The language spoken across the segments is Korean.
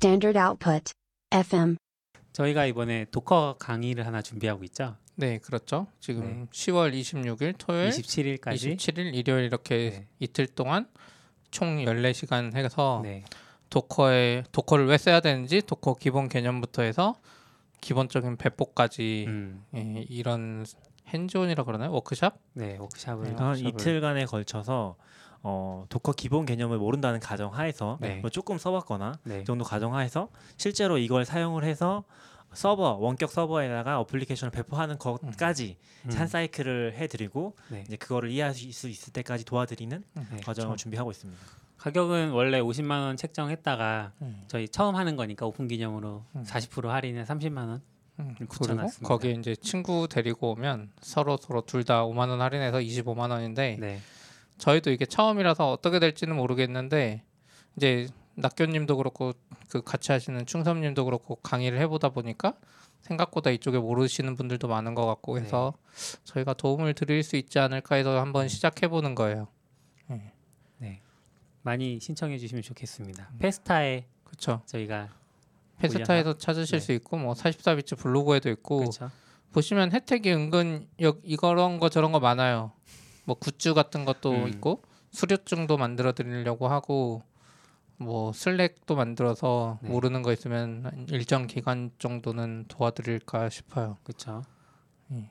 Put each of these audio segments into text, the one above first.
Standard output. FM. 저희가 이번에 Docker 강의를 하나 준비하고 있죠. 네, 그렇죠. 지금 네. 10월 26일 토요일, 27일까지. 27일 일요일 이렇게 네. 이틀 동안 총 14시간 해서 네. Docker에 Docker를 왜 써야 되는지 Docker 기본 개념부터 해서 기본적인 배포까지 음. 예, 이런 hands-on이라 그러나요? 워크샵? 네, 워크샵을 한 워크샵을- 이틀간에 걸쳐서 어, Docker 기본 개념을 모른다는 가정하에서 네. 뭐 조금 써봤거나 네. 이 정도 가정하에서 실제로 이걸 사용을 해서 서버 원격 서버에다가 어플리케이션을 배포하는 것까지 음. 한 사이클을 해드리고 네. 이제 그거를 이해하실 수 있을 때까지 도와드리는 네. 과정을 준비하고 있습니다. 가격은 원래 50만 원 책정했다가 음. 저희 처음 하는 거니까 오픈 기념으로 음. 40% 할인해 30만 원. 음, 그리고 붙여놨습니다. 거기에 이제 친구 데리고 오면 서로 서로 둘 다 5만 원 할인해서 25만 원인데 네. 저희도 이게 처음이라서 어떻게 될지는 모르겠는데 이제 낙교님도 그렇고 그 같이 하시는 충섭님도 그렇고 강의를 해보다 보니까 생각보다 이쪽에 모르시는 분들도 많은 것 같고 해서 저희가 도움을 드릴 수 있지 않을까 해서 한번 시작해 보는 거예요. 네. 많이 신청해 주시면 좋겠습니다. 페스타에 그렇죠. 저희가 페스타에서 찾으실 네. 수 있고 뭐 44비치 블로그에도 있고 그렇죠. 보시면 혜택이 은근 여, 이런 거 저런 거 많아요. 뭐 굿즈 같은 것도 음. 있고 수료증도 만들어 드리려고 하고 뭐 슬랙도 만들어서 네. 모르는 거 있으면 한 일정 기간 정도는 도와드릴까 싶어요. 그렇죠. 음.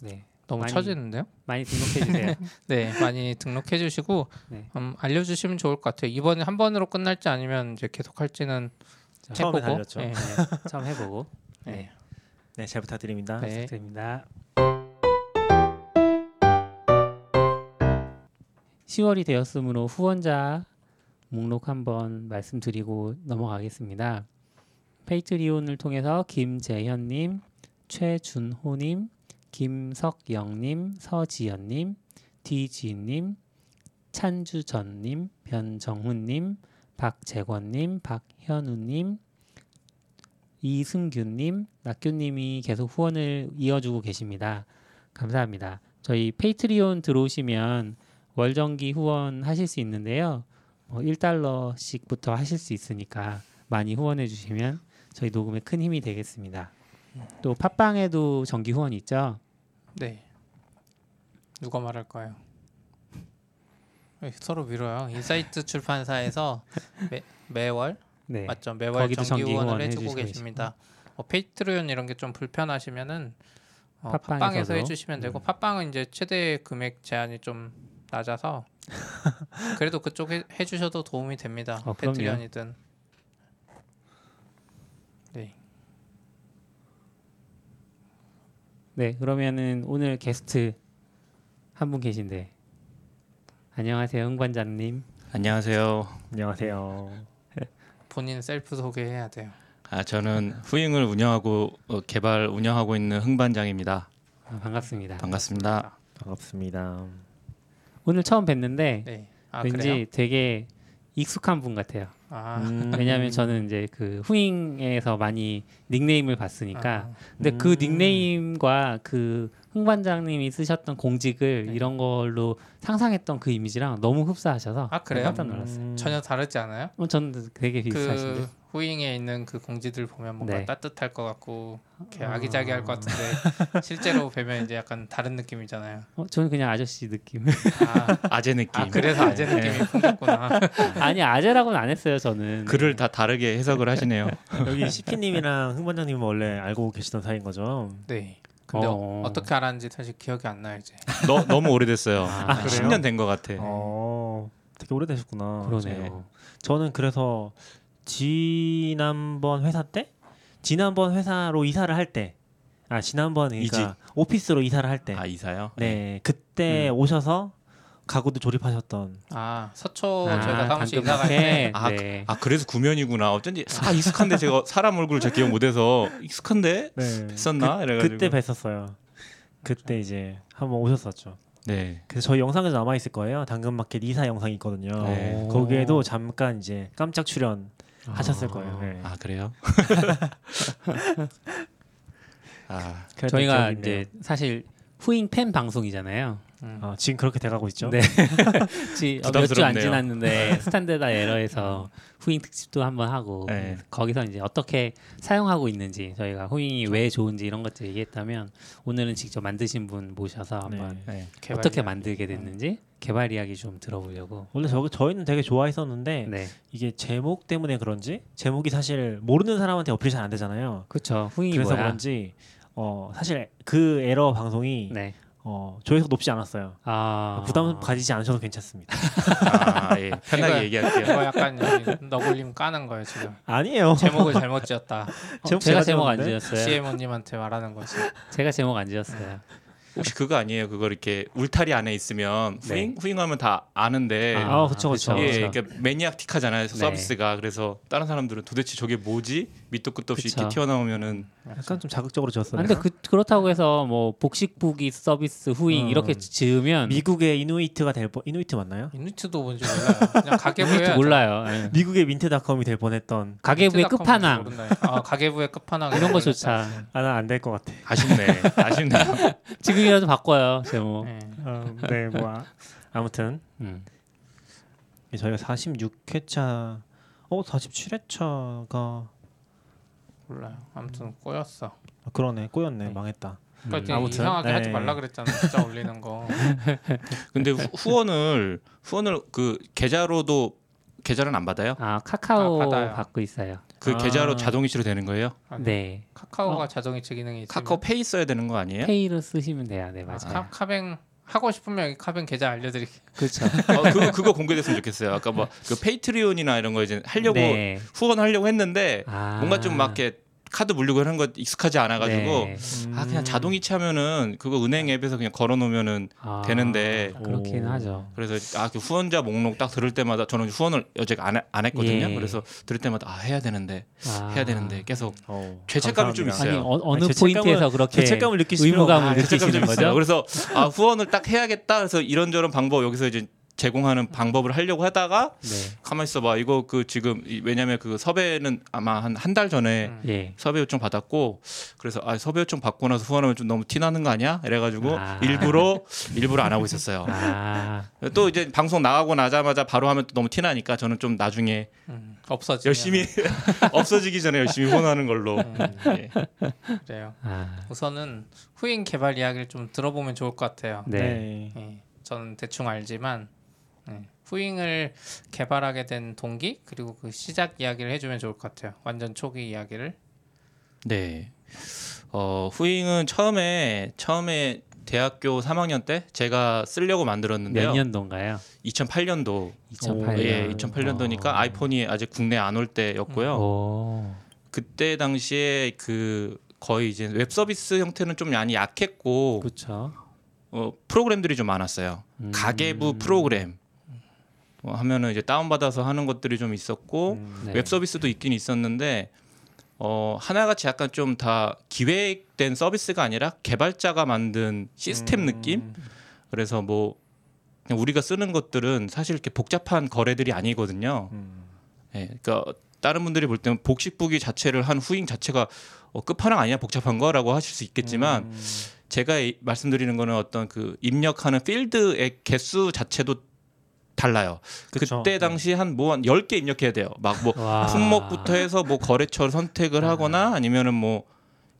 네. 너무 많이- 처지는데요? 많이 등록해 주세요. 네, 많이 등록해 주시고 네. 음, 알려주시면 좋을 것 같아요. 이번에 한 번으로 끝날지 아니면 이제 계속 할지는 처음에 해보고. 달렸죠. 네. 처음 해보고 네. 네. 네, 잘 부탁드립니다. 네. 부탁드립니다. 10월이 되었으므로 후원자 목록 한번 말씀드리고 넘어가겠습니다. 페이트리온을 통해서 김재현님, 최준호님, 김석영님, 서지연님, 디지님, 찬주전님, 변정훈님, 박재권님, 박현우님, 이승규님, 낙규님이 계속 후원을 이어주고 계십니다. 감사합니다. 저희 페이트리온 들어오시면 월정기 후원 하실 수 있는데요. 뭐 1달러씩부터 하실 수 있으니까 많이 후원해 주시면 저희 녹음에 큰 힘이 되겠습니다. 또 팟빵에도 정기 후원 있죠. 네. 누가 말할까요? 네, 서로 밀어요. 인사이트 출판사에서 매, 매월 네. 맞죠? 매월 정기 정기 후원을 후원 해주고 계십니다. 뭐 Patreon 이런 게 좀 불편하시면은 어. 팟빵에서 해주시면 되고 음. 팟빵은 이제 최대 금액 제한이 좀 낮아서 그래도 그쪽에 해주셔도 도움이 됩니다. 어, 그럼요. Patreon이든 네. 네, 그러면은 오늘 게스트 한 분 계신데 안녕하세요, 응관장님. 안녕하세요. 안녕하세요. 본인 셀프 소개해야 돼요. 아, 저는 후잉을 운영하고 어, 개발 운영하고 있는 흥반장입니다. 아, 반갑습니다. 반갑습니다. 반갑습니다. 오늘 처음 뵀는데 네. 아 왠지 그래요? 되게 익숙한 분 같아요. 아, 음. 왜냐하면 저는 이제 그 후잉에서 많이 닉네임을 봤으니까. 아, 근데 그 음. 닉네임과 그 흥반장님이 쓰셨던 공직을 네. 이런 걸로 상상했던 그 이미지랑 너무 흡사하셔서 아, 그래요? 깜짝 놀랐어요. 음. 전혀 다르지 않아요? 어, 저는 되게 비슷하신데. 그 후잉에 있는 그 공지들 보면 뭔가 네. 따뜻할 것 같고 이렇게 아. 아기자기할 것 같은데 실제로 뵈면 이제 약간 다른 느낌이잖아요. 어, 저는 그냥 아저씨 느낌. 아, 아재 느낌. 아 그래서 아재 네. 느낌이 풍겼구나. 아니 아재라고는 안 했어요 저는. 글을 다 다르게 해석을 하시네요. 여기 CP님이랑 흥반장님은 원래 알고 계시던 사이인 거죠? 네. 근데 어. 어. 어 떻게 알았는지 사실 기억이 안 나요 이제. 너, 너무 오래됐어요. 아, 한 그래요? 10년 된 것 같아. 어, 되게 오래되셨구나. 그러네요. 네. 저는 그래서 지난번 회사 때, 지난번 회사로 이사를 할 때, 아 지난번 그러니까 이직. 오피스로 이사를 할 때, 아 이사요? 네 그때 음. 오셔서 가구도 조립하셨던. 아 서초 아, 저희가 사무실 당근 이사 갈 때. 아, 네. 아 그래서 구면이구나. 어쩐지 아 익숙한데 제가 사람 얼굴을 잘 기억 못해서 익숙한데 네. 뵀었나 이래가지고. 그때 뵀었어요. 그때 이제 한번 오셨었죠. 네. 그래서 저희 영상에도 남아 있을 거예요. 당근마켓 이사 영상이 있거든요. 네. 거기에도 잠깐 이제 깜짝 출연 하셨을 아. 거예요. 네. 아 그래요? 아 저희가. 이제 사실 후잉 팬 방송이잖아요. 음. 어, 지금 그렇게 돼가고 있죠. 네. 몇주 안. 지났는데 스탠드다 에러에서 후잉 특집도 한번 하고 네. 거기서 이제 어떻게 사용하고 있는지 저희가 후잉이 왜 좋은지 이런 것들 얘기했다면 오늘은 직접 만드신 분 모셔서 한번 네. 네. 어떻게 이야기. 만들게 됐는지 개발 이야기 좀 들어보려고. 원래 저 저희는 되게 좋아했었는데 네, 이게 제목 때문에 그런지 제목이 사실 모르는 사람한테 어플이 잘 안 되잖아요. 그렇죠. 후잉이 그래서 뭐야? 그런지 어 사실 그 에러 방송이 네. 어 조회수 높지 않았어요. 아 부담 가지지 않으셔도 괜찮습니다. 아, 예. 편하게 이거- 얘기할게요. 이거 약간 너굴림 까는 거예요 지금. 아니에요. 제목을 잘못 지었다. 어, 제목 제가 제목 안? 지었어요. CMO님한테 말하는 거지. 제가 제목 안 지었어요. 혹시 그거 아니에요? 그거 이렇게 울타리 안에 있으면 네. 후잉 후잉하면 다 아는데 아, 그쵸, 그쵸. 그쵸, 예. 그러니까 매니악틱하잖아요 네. 서비스가 그래서 다른 사람들은 도대체 저게 뭐지 밑도 끝도 없이 그쵸. 이렇게 튀어나오면은 약간 좀 자극적으로 지었어요. 아, 근데 그, 그렇다고 해서 뭐 복식부기 서비스 후잉 어. 이렇게 지으면 미국의 이누이트가 될 뻔, 이누이트 맞나요? 이누트도 뭔지 몰라요. 그냥 가계부 이누이트 해야죠. 몰라요. 예. 미국의 민트닷컴이 될 뻔했던 가계부의 끝판왕. 아 가계부의 끝판왕 이런 거 모르겠다. 좋자. 아난 안 될 것 같아. 아쉽네 아쉽네요 지금 이라도 바꿔요 제목. 네. 어, 네, 뭐 아- 아무튼 음. 저희가 46회차, 어 47회차가 몰라요. 아무튼 꼬였어. 아, 그러네 꼬였네 네. 망했다. 그러니까 아무튼, 이상하게 하지 네. 말라 그랬잖아. 진짜 올리는 거. 근데 후, 후원을 후원을 그 계좌로도 계좌는 안 받아요? 아 카카오 아, 받아요. 받고 있어요. 그 아. 계좌로 자동 이체로 되는 거예요? 아, 네. 카카오가 자동 이체 기능이 있으면 카카오 페이 써야 되는 거 아니에요? 페이로 쓰시면 돼요. 네 아, 맞아요. 카, 카뱅 하고 싶으면 여기 카뱅 계좌 알려드릴게요. 그렇죠. 어, 그거 그거 공개됐으면 좋겠어요. 아까 뭐그 Patreon이나 이런 거 이제 하려고 네. 후원하려고 했는데 아. 뭔가 좀 막 이렇게 카드 물리고 하는 거 익숙하지 않아 가지고 네. 아 그냥 자동 이체하면은 그거 은행 앱에서 그냥 걸어 놓으면은 아, 되는데. 그렇긴 오. 하죠. 그래서 아 그 후원자 목록 딱 들을 때마다 저는 후원을 여직 안, 해- 안 했거든요. 예. 그래서 들을 때마다 아 해야 되는데 아. 해야 되는데 계속 어, 죄책감이 좀 감사합니다. 있어요. 아니 어, 어느 아니, 죄책감을- 포인트에서 그렇게 죄책감을 필요가 의무감을 아, 좀 느끼시는. 거죠? 그래서 아 후원을 딱 해야겠다. 그래서 이런저런 방법 여기서 이제 제공하는 방법을 하려고 하다가 네. 가만 있어봐 이거 그 지금 이- 왜냐면 그 섭외는 아마 한 한 달 전에 음. 예. 섭외 요청 받았고 그래서 아 섭외 요청 받고 나서 후원하면 좀 너무 티 나는 거 아니야? 이래가지고 아. 일부러 일부러 안 하고 있었어요. 아. 또 이제 방송 나가고 나자마자 바로 하면 또 너무 티 나니까 저는 좀 나중에 음, 없어지. 열심히 없어지기 전에 열심히 후원하는 걸로. 예. 그래요. 아. 우선은 후임 개발 이야기를 좀 들어보면 좋을 것 같아요. 네. 네. 예, 저는 대충 알지만 예, 후잉을 개발하게 된 동기 그리고 그 시작 이야기를 해주면 좋을 것 같아요. 완전 초기 이야기를. 네. 어 후잉은 처음에 처음에 대학교 3학년 때 제가 쓰려고 만들었는데요. 몇 년도인가요? 2008년도 2008년. 예, 2008년도니까 어. 아이폰이 아직 국내 안 올 때였고요. 오. 그때 당시에 그 거의 이제 웹 서비스 형태는 좀 많이 약했고 그렇죠. 어, 프로그램들이 좀 많았어요. 음. 가계부 프로그램 뭐 하면은 이제 다운 받아서 하는 것들이 좀 있었고 음, 네. 웹 서비스도 있긴 있었는데 어, 하나같이 약간 좀 다 기획된 서비스가 아니라 개발자가 만든 시스템 음, 느낌. 그래서 뭐 그냥 우리가 쓰는 것들은 사실 이렇게 복잡한 거래들이 아니거든요. 음. 예, 그러니까 다른 분들이 볼 때는 복식부기 자체를 한 후잉 자체가 어, 끝판왕 아니야 복잡한 거라고 하실 수 있겠지만 음. 제가 이- 말씀드리는 거는 어떤 그 입력하는 필드의 개수 자체도 달라요. 그쵸. 그때 당시 한 뭐한 10개 입력해야 돼요. 막뭐 와. 품목부터 해서 뭐 거래처를 선택을 하거나 아니면은 뭐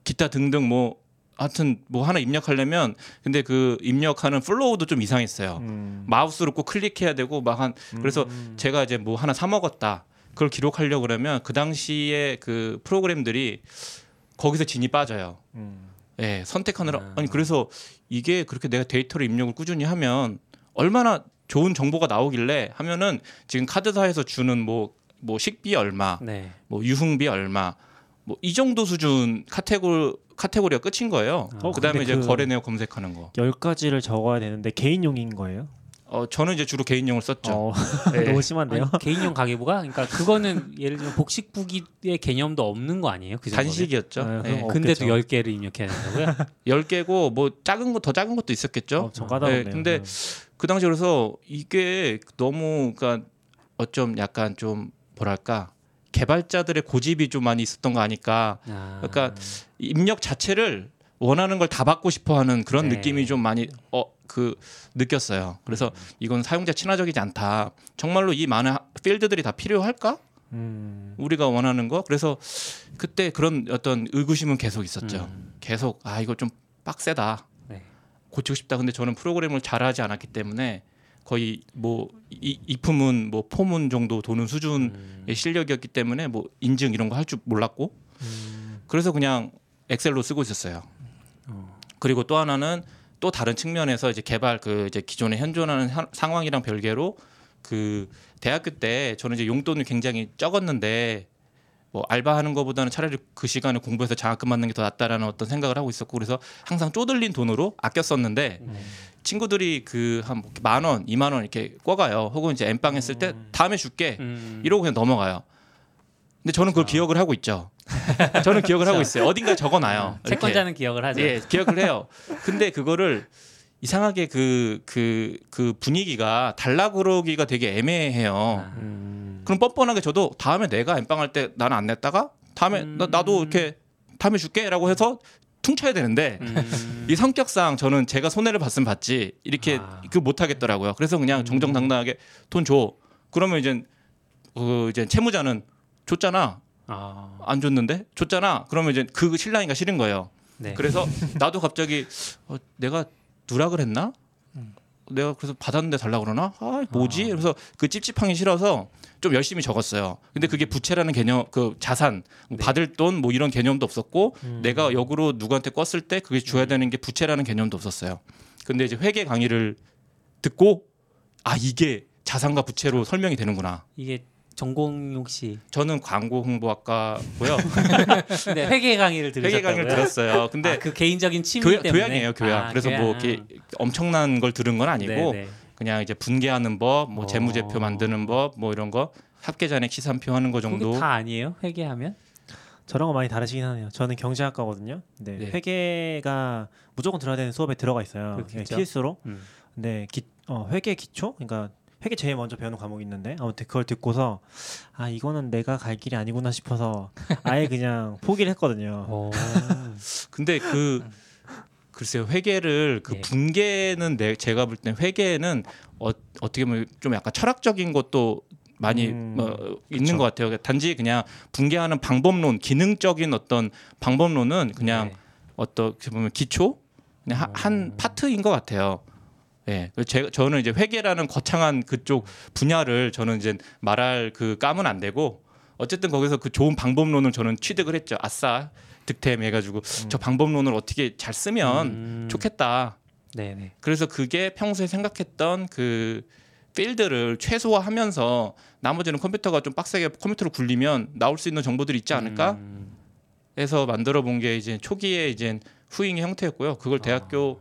기타 등등 뭐 하여튼 뭐 하나 입력하려면 근데 그 입력하는 flow도 좀 이상했어요. 음. 마우스로 꼭 클릭해야 되고 막 한 그래서 음. 제가 이제 뭐 하나 사 먹었다. 그걸 기록하려고 그러면 그 당시에 그 프로그램들이 거기서 진이 빠져요. 음. 예, 선택하느라 아. 아니 그래서 이게 그렇게 내가 데이터를 입력을 꾸준히 하면 얼마나 좋은 정보가 나오길래 하면은 지금 카드사에서 주는 뭐뭐 식비 얼마, 네. 뭐 유흥비 얼마, 뭐 이 정도 수준 카테고리 카테고리가 끝인 거예요. 어, 그다음에 이제 그- 거래 내역 검색하는 거. 열 가지를 적어야 되는데 개인용인 거예요? 어 저는 이제 주로 개인용을 썼죠. 어, 예. 너무 심한데요? 아니, 개인용 가계부가 그러니까 그거는 예를 들면 복식부기의 개념도 없는 거 아니에요? 그? 단식이었죠. 아, 예. 그럼 근데도 없겠죠. 10개를 입력해야 된다고요? 10개고 뭐 작은 거 더 작은 것도 있었겠죠. 엄청 까다롭네요. 네, 근데 그 당시 그래서 이게 너무 그러니까 어쩜 약간 좀 뭐랄까 개발자들의 고집이 좀 많이 있었던 거 아니까 아. 그러니까 입력 자체를 원하는 걸 다 받고 싶어하는 그런 네. 느낌이 좀 많이 어 그 느꼈어요. 그래서 이건 사용자 친화적이지 않다. 정말로 이 많은 하- 필드들이 다 필요할까? 음. 우리가 원하는 거. 그래서 그때 그런 어떤 의구심은 계속 있었죠. 음. 계속 아 이거 좀 빡세다. 네. 고치고 싶다. 근데 저는 프로그램을 잘하지 않았기 때문에 거의 뭐 이, 이품은 뭐 포문 정도 도는 수준의 음. 실력이었기 때문에 뭐 인증 이런 거 할 줄 몰랐고 음. 그래서 그냥 엑셀로 쓰고 있었어요. 어. 그리고 또 하나는 또 다른 측면에서 이제 개발 그 이제 기존에 현존하는 현- 상황이랑 별개로 그 대학교 때 저는 이제 용돈이 굉장히 적었는데 뭐 알바하는 것보다는 차라리 그 시간에 공부해서 장학금 받는 게 더 낫다라는 어떤 생각을 하고 있었고 그래서 항상 쪼들린 돈으로 아껴 썼는데 네. 친구들이 그 한 만 원, 이만 원 이렇게 꿔가요. 혹은 이제 엠빵 했을 때 다음에 줄게 음. 이러고 그냥 넘어가요. 근데 저는 그걸 기억을 하고 있죠. 저는 기억을 하고 있어요. 어딘가에 적어놔요. 이렇게. 채권자는 기억을 하죠. 예, 기억을 해요. 근데 그거를 이상하게 그 그 그 분위기가 달라 그러기가 되게 애매해요. 아. 음. 그럼 뻔뻔하게 저도 다음에 내가 엠빵 할 때 나는 안 냈다가 다음에 음. 나, 나도 이렇게 다음에 줄게 라고 해서 퉁쳐야 되는데 음. 이 성격상 저는 제가 손해를 봤으면 봤지 이렇게 아. 그 못 하겠더라고요. 그래서 그냥 정정당당하게 돈 줘. 그러면 이제 그 이제 채무자는 줬잖아. 아. 안 줬는데 줬잖아. 그러면 이제 그 신랑이가 싫은 거예요. 네. 그래서 나도 갑자기 어, 내가 누락을 했나? 내가 그래서 받았는데 달라 그러나? 아 뭐지? 아. 그래서 그 찝찝함이 싫어서 좀 열심히 적었어요. 근데 그게 부채라는 개념, 그 자산, 뭐 네. 받을 돈 뭐 이런 개념도 없었고 음. 내가 역으로 누구한테 껐을 때 그게 줘야 되는 게 부채라는 개념도 없었어요. 근데 이제 회계 강의를 듣고 아 이게 자산과 부채로 설명이 되는구나. 이게 전공 혹시 저는 광고 홍보학과고요. 근데 회계 강의를 들으셨다고요? 회계 강의를 들었어요. 근데 아, 그 개인적인 취미 교양, 때문에 교양이에요, 교양. 아, 그래서 뭐 교양. 이렇게 엄청난 걸 들은 건 아니고 네, 네. 그냥 이제 분계하는 법, 뭐 어. 재무제표 만드는 법, 뭐 이런 거 합계잔액 시산표 하는 거 정도. 그게 다 아니에요? 회계하면? 저랑은 많이 다르시긴 하네요. 저는 경제학과거든요. 네, 네. 회계가 무조건 들어야 되는 수업에 들어가 있어요. 그렇겠죠. 네, 필수로. 음. 근데 기, 어, 회계 기초, 그러니까 회계 제일 먼저 배우는 과목이 있는데 아무튼 그걸 듣고서 아 이거는 내가 갈 길이 아니구나 싶어서 아예 그냥 포기를 했거든요. 오. 근데 그 글쎄요 회계를 그 예. 분계는 내 제가 볼땐 회계는 어, 어떻게 보면 좀 약간 철학적인 것도 많이 음, 어, 있는 그쵸. 것 같아요. 단지 그냥 분계하는 방법론, 기능적인 어떤 방법론은 그냥 네. 어떻게 보면 기초 그냥 하- 한 파트인 것 같아요. 예, 제 저는 이제 회계라는 거창한 그쪽 분야를 저는 이제 말할 그 감은 안 되고 어쨌든 거기서 그 좋은 방법론을 저는 취득을 했죠. 아싸 득템 해가지고 저 방법론을 어떻게 잘 쓰면 음. 좋겠다. 네네. 그래서 그게 평소에 생각했던 그 필드를 최소화하면서 나머지는 컴퓨터가 좀 빡세게 컴퓨터로 굴리면 나올 수 있는 정보들이 있지 않을까? 음. 해서 만들어 본 게 이제 초기에 이제 후잉의 형태였고요. 그걸 대학교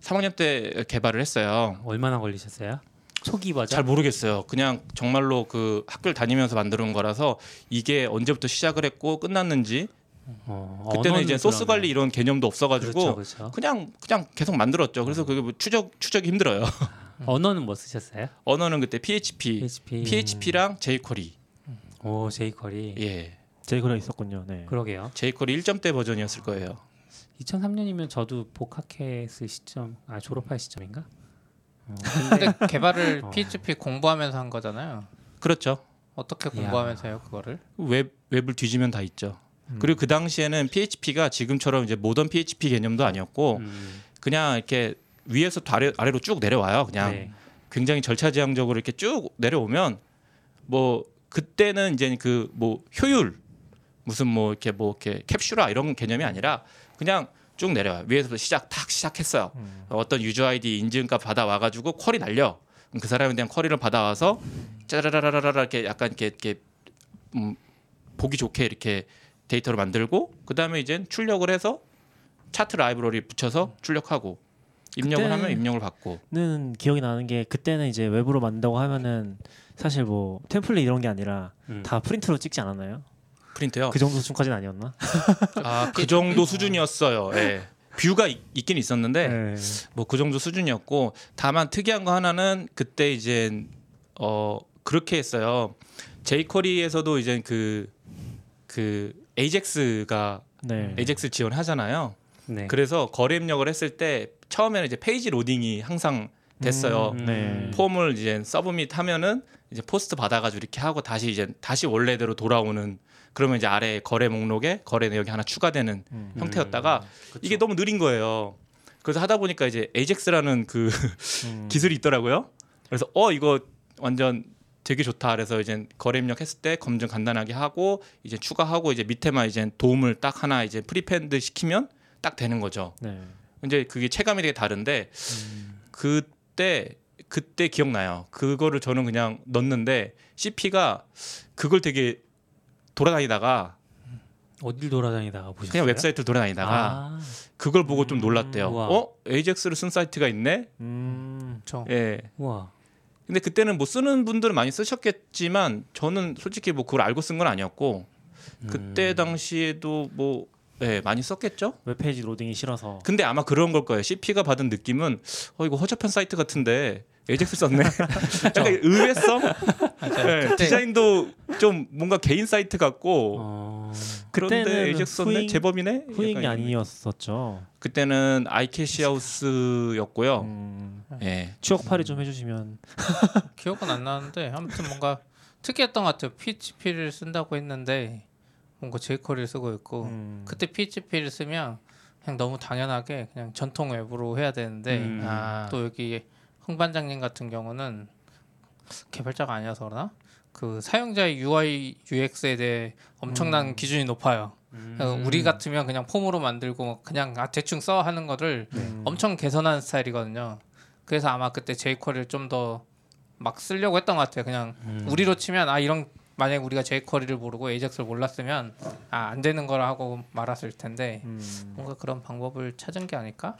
3학년 때 개발을 했어요. 얼마나 걸리셨어요? 초기 버전? 잘 모르겠어요. 그냥 정말로 그 학교를 다니면서 만들어 온 거라서 이게 언제부터 시작을 했고 끝났는지 어, 그때는 이제 소스 관리 이런 개념도 없어가지고 그렇죠, 그렇죠. 그냥 그냥 계속 만들었죠. 그래서 그게 뭐 추적 추적이 힘들어요. 언어는 뭐 쓰셨어요? 언어는 그때 PHP, PHP. PHP랑 jQuery. 오 제이컬이. 예, 그래 있었군요. 네. 그러게요. jQuery 1점대 버전이었을 거예요. 2003년이면 저도 복학했을 시점, 아 졸업할 시점인가? 어, 근데 개발을 어. PHP 공부하면서 한 거잖아요. 그렇죠. 어떻게 공부하면서 해요 그거를? 웹 웹을 뒤지면 다 있죠. 음. 그리고 그 당시에는 PHP가 지금처럼 이제 modern PHP 개념도 아니었고 음, 그냥 이렇게 위에서 아래, 아래로 쭉 내려와요. 그냥 네. 굉장히 절차지향적으로 이렇게 쭉 내려오면 뭐 그때는 이제 그 뭐 효율 무슨 뭐 이렇게 뭐 이렇게 캡슐화 이런 개념이 아니라 그냥 쭉 내려와요. 위에서부터 시작 탁 시작했어요. 음. 어떤 user 아이디 인증값 받아 와가지고 query 날려. 그 사람에 대한 query를 받아와서 짜라라라라라 이렇게 약간 이렇게 이렇게 음, 보기 좋게 이렇게 데이터를 만들고 그 다음에 이제 출력을 해서 차트 라이브러리 붙여서 출력하고 입력을 하면 입력을 받고 는 기억이 나는 게 그때는 이제 웹으로 만든다고 하면은 사실 뭐 template 이런 게 아니라 음. 다 프린트로 찍지 않았나요? 프린트요. 그 정도 수준까지는 아니었나? 아, 그 정도 수준이었어요. 예. view가 있, 긴 있었는데 네. 뭐그 정도 수준이었고 다만 특이한 거 하나는 그때 이제 어 그렇게 했어요. jQuery에서도 이제 그그 AJAX가 네. AJAX 지원하잖아요. 네. 그래서 거래 입력을 했을 때 처음에는 이제 페이지 로딩이 항상 됐어요. 음, 네. form을 이제 submit 하면은 이제 POST 받아가지고 이렇게 하고 다시 이제 다시 원래대로 돌아오는 그러면 이제 아래 거래 목록에 거래 내역이 하나 추가되는 음. 형태였다가 그쵸. 이게 너무 느린 거예요. 그래서 하다 보니까 이제 AJAX라는 그 음. 기술이 있더라고요. 그래서 어 이거 완전 되게 좋다. 그래서 이제 거래 입력했을 때 검증 간단하게 하고 이제 추가하고 이제 밑에만 이제 DOM을 딱 하나 이제 prepend 시키면 딱 되는 거죠. 네. 이제 그게 체감이 되게 다른데 그때 그때 기억나요. 그거를 저는 그냥 넣었는데 CP가 그걸 되게 돌아다니다가 어딜 돌아다니다가 보셨어요? 그냥 웹사이트를 돌아다니다가 아, 그걸 보고 좀 놀랐대요. 우와. 어? AJAX를 쓴 사이트가 있네? 음. 저 예. 우와. 근데 그때는 뭐 쓰는 분들은 많이 쓰셨겠지만 저는 솔직히 뭐 그걸 알고 쓴 건 아니었고 그때 당시에도 뭐 예, 많이 썼겠죠? 웹페이지 로딩이 싫어서. 근데 아마 그런 걸 거예요. CP가 받은 느낌은 어 이거 허접한 사이트 같은데 AJAX 썼네. 약간 의외성? 예, 그때 디자인도 좀 뭔가 개인 사이트 같고 어, 그런데 그때는 에이젝스 썼네. 후잉- 제법이네. 후잉이 아니었었죠. 그때는 아이캐시 하우스였고요. 음. 예. 추억팔이 좀 해주시면. 기억은 안 나는데 아무튼 뭔가 특이했던 것 같아요. PHP를 쓴다고 했는데 뭔가 jQuery를 쓰고 있고 음. 그때 PHP를 쓰면 그냥 너무 당연하게 그냥 전통 웹으로 해야 되는데 음. 아, 또 여기 흥 반장님 같은 경우는 개발자가 아니어서 그러나 그 사용자의 UI UX에 대해 엄청난 음. 기준이 높아요. 음. 우리 같으면 그냥 폼으로 만들고 그냥 아 대충 써 하는 거를 음. 엄청 개선하는 스타일이거든요. 그래서 아마 그때 jQuery를 좀 더 막 쓰려고 했던 것 같아요. 그냥 음. 우리로 치면 아 이런 만약 우리가 jQuery를 모르고 AJAX를 몰랐으면 아 안 되는 거라 하고 말았을 텐데 음. 뭔가 그런 방법을 찾은 게 아닐까?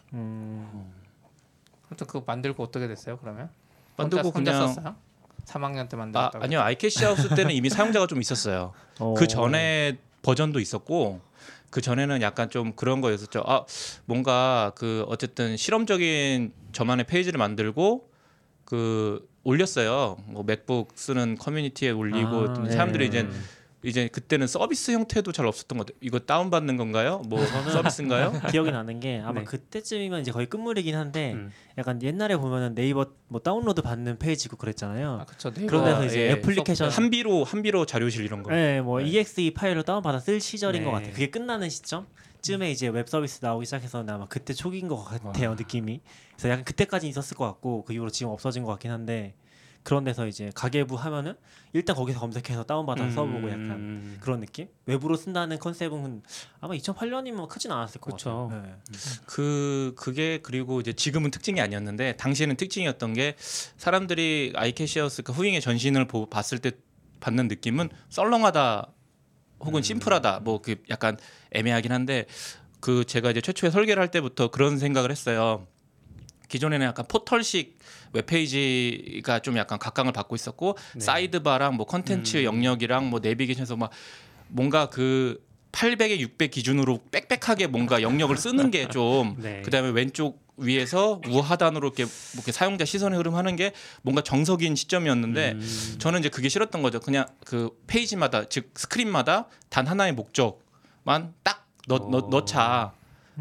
음. 아무튼 그거 만들고 어떻게 됐어요? 그러면 만들고 혼자, 그냥- 혼자 썼어요? 3학년 때 아, 만들었다고. 아니요. 아이캐시 하우스 때는 이미 사용자가 좀 있었어요. 어. 그 전에 버전도 있었고 그 전에는 약간 좀 그런 거였었죠. 아 뭔가 그 어쨌든 실험적인 저만의 페이지를 만들고 그 올렸어요. 뭐 맥북 쓰는 커뮤니티에 올리고 아, 네. 사람들이 이제 이제 그때는 서비스 형태도 잘 없었던 것 같아요. 이거 다운 받는 건가요? 뭐 서비스인가요? 기억이 나는 게 아마 네. 그때쯤이면 이제 거의 끝물이긴 한데 음. 약간 옛날에 보면은 네이버 뭐 다운로드 받는 페이지 있고 그랬잖아요. 아 그쵸. 네이버 그런 데서 이제 예. 애플리케이션 한비로 한비로 자료실 이런 거. 네, 뭐 네. exe 파일로 다운 받아 쓸 시절인 네. 것 같아요. 그게 끝나는 시점 쯤에 이제 웹 서비스 나오기 시작해서 아마 그때 초기인 것 같아요 느낌이. 그래서 약간 그때까지 있었을 것 같고 그 이후로 지금 없어진 것 같긴 한데 그런 데서 이제 가계부 하면은 일단 거기서 검색해서 다운 받아 서 써보고 약간 음. 그런 느낌? 웹으로 쓴다는 컨셉은 아마 2008년이면 크진 않았을 것 그쵸. 같아요. 네. 그 그게 그리고 이제 지금은 특징이 아니었는데 당시에는 특징이었던 게 사람들이 아이캐시하우스 그 후잉의 전신을 보, 봤을 때 받는 느낌은 썰렁하다 혹은 심플하다 뭐 그 약간 애매하긴 한데 그 제가 이제 최초에 설계를 할 때부터 그런 생각을 했어요. 기존에는 약간 포털식 웹페이지가 좀 약간 각광을 받고 있었고 네. sidebar랑 뭐 컨텐츠 음. 영역이랑 뭐 내비게이션에서 막 뭔가 그 800에 600 기준으로 빽빽하게 뭔가 영역을 쓰는 게 좀 네. 그다음에 왼쪽 위에서 우하단으로 이렇게, 뭐 이렇게 사용자 시선의 흐름 하는 게 뭔가 정석인 시점이었는데 음. 저는 이제 그게 싫었던 거죠. 그냥 그 페이지마다 즉 스크린마다 단 하나의 목적만 딱 넣, 넣, 어. 넣자.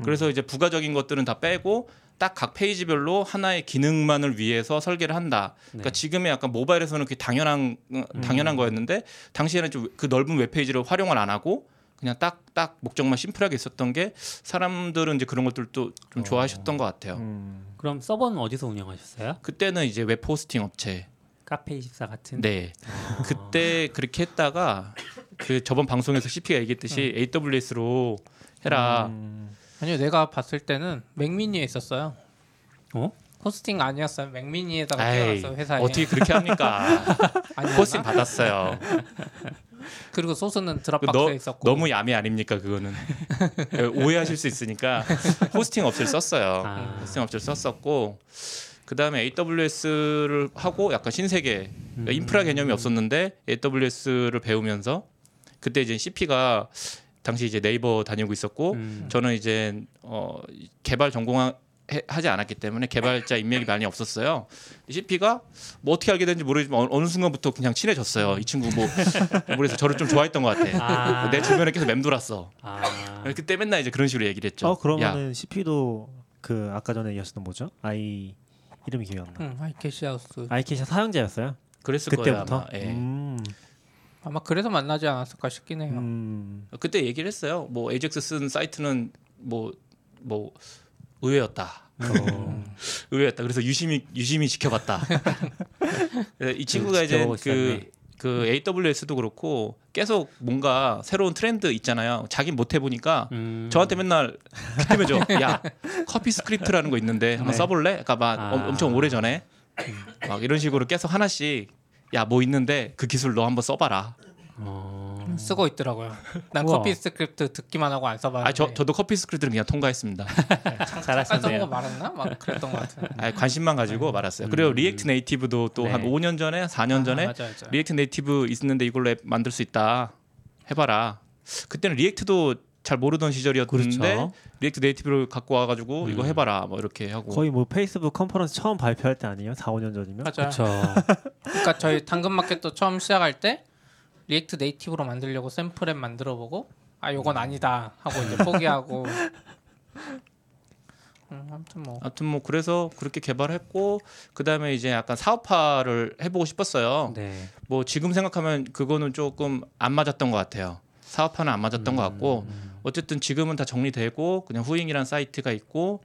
그래서 이제 부가적인 것들은 다 빼고 딱 각 페이지별로 하나의 기능만을 위해서 설계를 한다. 그러니까 네. 지금의 약간 모바일에서는 그게 당연한 어, 당연한 거였는데 당시에는 좀 그 넓은 웹페이지를 활용을 안 하고 그냥 딱 딱 목적만 심플하게 있었던 게 사람들은 이제 그런 것들도 좀 좋아하셨던 것 같아요. 음. 그럼 서버는 어디서 운영하셨어요? 그때는 이제 web hosting 업체. 카페 24 같은. 네. 그때 그렇게 했다가 그 저번 방송에서 CP가 얘기했듯이 AWS로 해라. 음. 아니요, 내가 봤을 때는 Mac mini에 있었어요. 어? hosting 아니었어요. Mac mini에다가 띄워놨어요 회사에. 어떻게 그렇게 합니까? 호스팅 받았어요. 그리고 소스는 그 드랍박스에 너, 있었고. 너무 야매 아닙니까 그거는 오해하실 수 있으니까 호스팅 업체를 썼어요. 아. 호스팅 업체를 썼었고 그 다음에 AWS를 하고 약간 신세계 그러니까 인프라 개념이 없었는데 AWS를 배우면서 그때 이제 CP가 당시 이제 네이버 다니고 있었고 음. 저는 이제 어 개발 전공한 하지 않았기 때문에 개발자 인맥이 많이 없었어요. CP가 뭐 어떻게 알게 됐는지 모르지만 어느, 순간부터 그냥 친해졌어요. 이 친구 뭐 그래서 저를 좀 좋아했던 것 같아. 아. 내 주변에 계속 맴돌았어. 아, 그때 맨날 이제 그런 식으로 얘기를 했죠. 어 야, 그러면은 CP도 그 아까 전에 얘기하셨던 뭐죠? 아이 이름이 기억이 안 나. 응, 아이캐시하우스 아이캐시 사용자였어요? 그랬을 그때부터. 거예요. 아마. 예. 음, 아마 그래서 만나지 않았을까 싶긴 해요. 음. 그때 얘기를 했어요. 뭐 에이젝스 쓴 사이트는 뭐뭐 의외였다. 어. 의외였다. 그래서 유심히 유심히 지켜봤다. 이 친구가 이제 그. 그 AWS도 그렇고 계속 뭔가 새로운 트렌드 있잖아요. 자긴 못 해보니까 음. 저한테 맨날 피트면죠. 야 CoffeeScript라는 거 있는데 한번 네. 써볼래? 그러니까 막 아. 엄- 엄청 오래 전에 막 이런 식으로 계속 하나씩 야 뭐 있는데 그 기술 너 한번 써봐라. 어. 쓰고 있더라고요. 난 우와. CoffeeScript 듣기만 하고 안 써봤는데. 아 저 저도 CoffeeScript를 그냥 통과했습니다. 잘하셨네요. 써보고 말았나? 막 그랬던 것 같은데. 아, 관심만 가지고 말았어요. 그리고 음. React Native도 또한 네. 5년 전에 4년 전에 아, 맞아, 맞아. React Native 있는데 이걸로 앱 만들 수 있다. 해봐라. 그때는 React도 잘 모르던 시절이었는데 그렇죠. React Native를 갖고 와가지고 음. 이거 해봐라 뭐 이렇게 하고 거의 뭐 페이스북 컨퍼런스 처음 발표할 때 아니에요? 4, 5년 전이면? 그렇죠. 그러니까 저희 당근마켓도 처음 시작할 때 React Native로 만들려고 샘플 앱 만들어보고 아 요건 아니다 하고 이제 포기하고. 음, 아무튼 뭐 아무튼 뭐 그래서 그렇게 개발했고 그 다음에 이제 약간 사업화를 해보고 싶었어요. 네. 뭐 지금 생각하면 그거는 조금 안 맞았던 것 같아요. 사업화는 안 맞았던 것 같고 어쨌든 지금은 다 정리되고 그냥 후잉이란 사이트가 있고